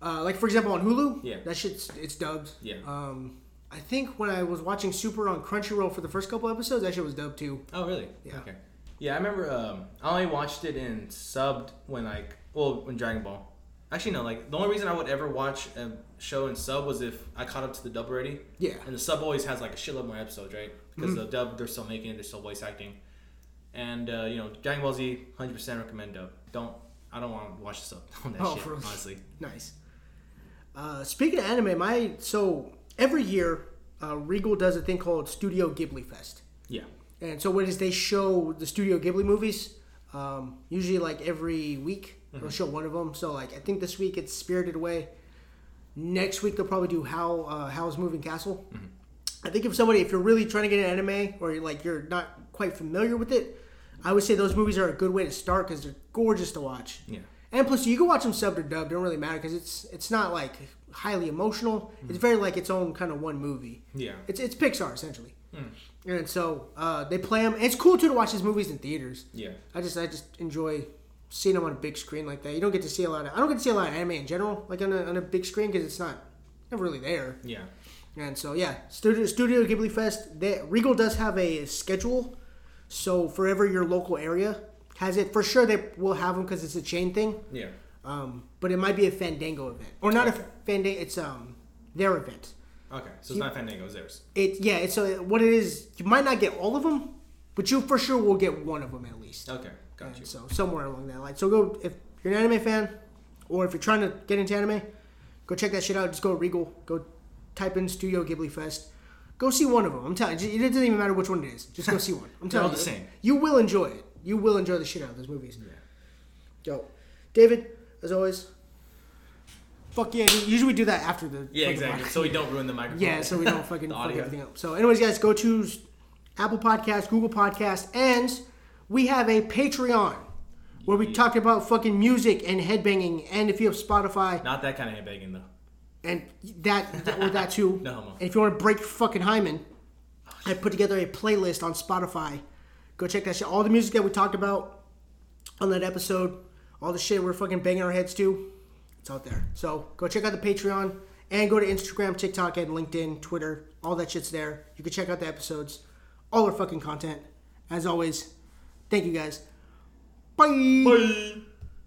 uh, like for example on Hulu. Yeah. that shit's it's dubbed. Yeah. Um, I think when I was watching Super on Crunchyroll for the first couple episodes, that shit was dubbed too. Oh, really? Yeah. Okay. Yeah, I remember. Um, I only watched it in subbed when like, well, when Dragon Ball. Actually, no. Like the only reason I would ever watch a show in sub was if I caught up to the dub already. Yeah. And the sub always has like a shitload more episodes, right? Because the dub they're still making it, they're still voice acting. And uh, you know, Dragon Ball Z, hundred percent recommend dub. Don't. I don't want to watch the sub (laughs) on that Oh, shit. Honestly. Nice. Uh, speaking of anime, my so every year uh, Regal does a thing called Studio Ghibli Fest. Yeah. And so what is they show the Studio Ghibli movies, um, usually like every week they'll show one of them. So like I think this week it's Spirited Away. Next week they'll probably do How uh, Howl's Moving Castle. I think if somebody if you're really trying to get an anime or you're, like you're not quite familiar with it, I would say those movies are a good way to start because they're gorgeous to watch. Yeah. And plus, you can watch them subbed or dubbed. It don't really matter because it's it's not like highly emotional. It's very like its own kind of one movie. Yeah. It's it's Pixar essentially. And so uh, they play them. It's cool too to watch these movies in theaters. Yeah. I just I just enjoy seeing them on a big screen like that. You don't get to see a lot of I don't get to see a lot of anime in general like on a, on a big screen because it's not never really there. Yeah. And so yeah, Studio Studio Ghibli Fest. They, Regal does have a schedule, so forever your local area has it for sure. They will have them because it's a chain thing. Yeah. Um, but it might be a Fandango event or not a Fandango. It's um their event. Okay. So it's not Fandango, it's theirs. It yeah. It's so what it is. You might not get all of them, but you for sure will get one of them at least. Okay. Got you. So somewhere along that line. So go if you're an anime fan, or if you're trying to get into anime, go check that shit out. Just go to Regal. Go type in Studio Ghibli Fest. Go see one of them. I'm telling you, it doesn't even matter which one it is. Just go (laughs) see one. I'm telling all you, the same. You will enjoy it. You will enjoy the shit out of those movies. Yeah. Yo, David, as always. Fuck yeah! Usually we do that after the. Yeah, exactly. podcast. So we don't ruin the microphone. Yeah, so we don't (laughs) fucking fuck audio. everything up. So, anyways, guys, go to Apple Podcast, Google Podcast, and we have a Patreon where we talk about fucking music and headbanging. And if you have Spotify Not that kind of headbanging though. and that or that too, (laughs) No homo. and if you want to break fucking hymen, I put together a playlist on Spotify. Go check that shit. All the music that we talked about, on that episode. All the shit we're fucking banging our heads to, it's out there. So go check out the Patreon and go to Instagram, TikTok, and LinkedIn, Twitter. All that shit's there. You can check out the episodes, all our fucking content. As always, thank you guys. Bye. Bye.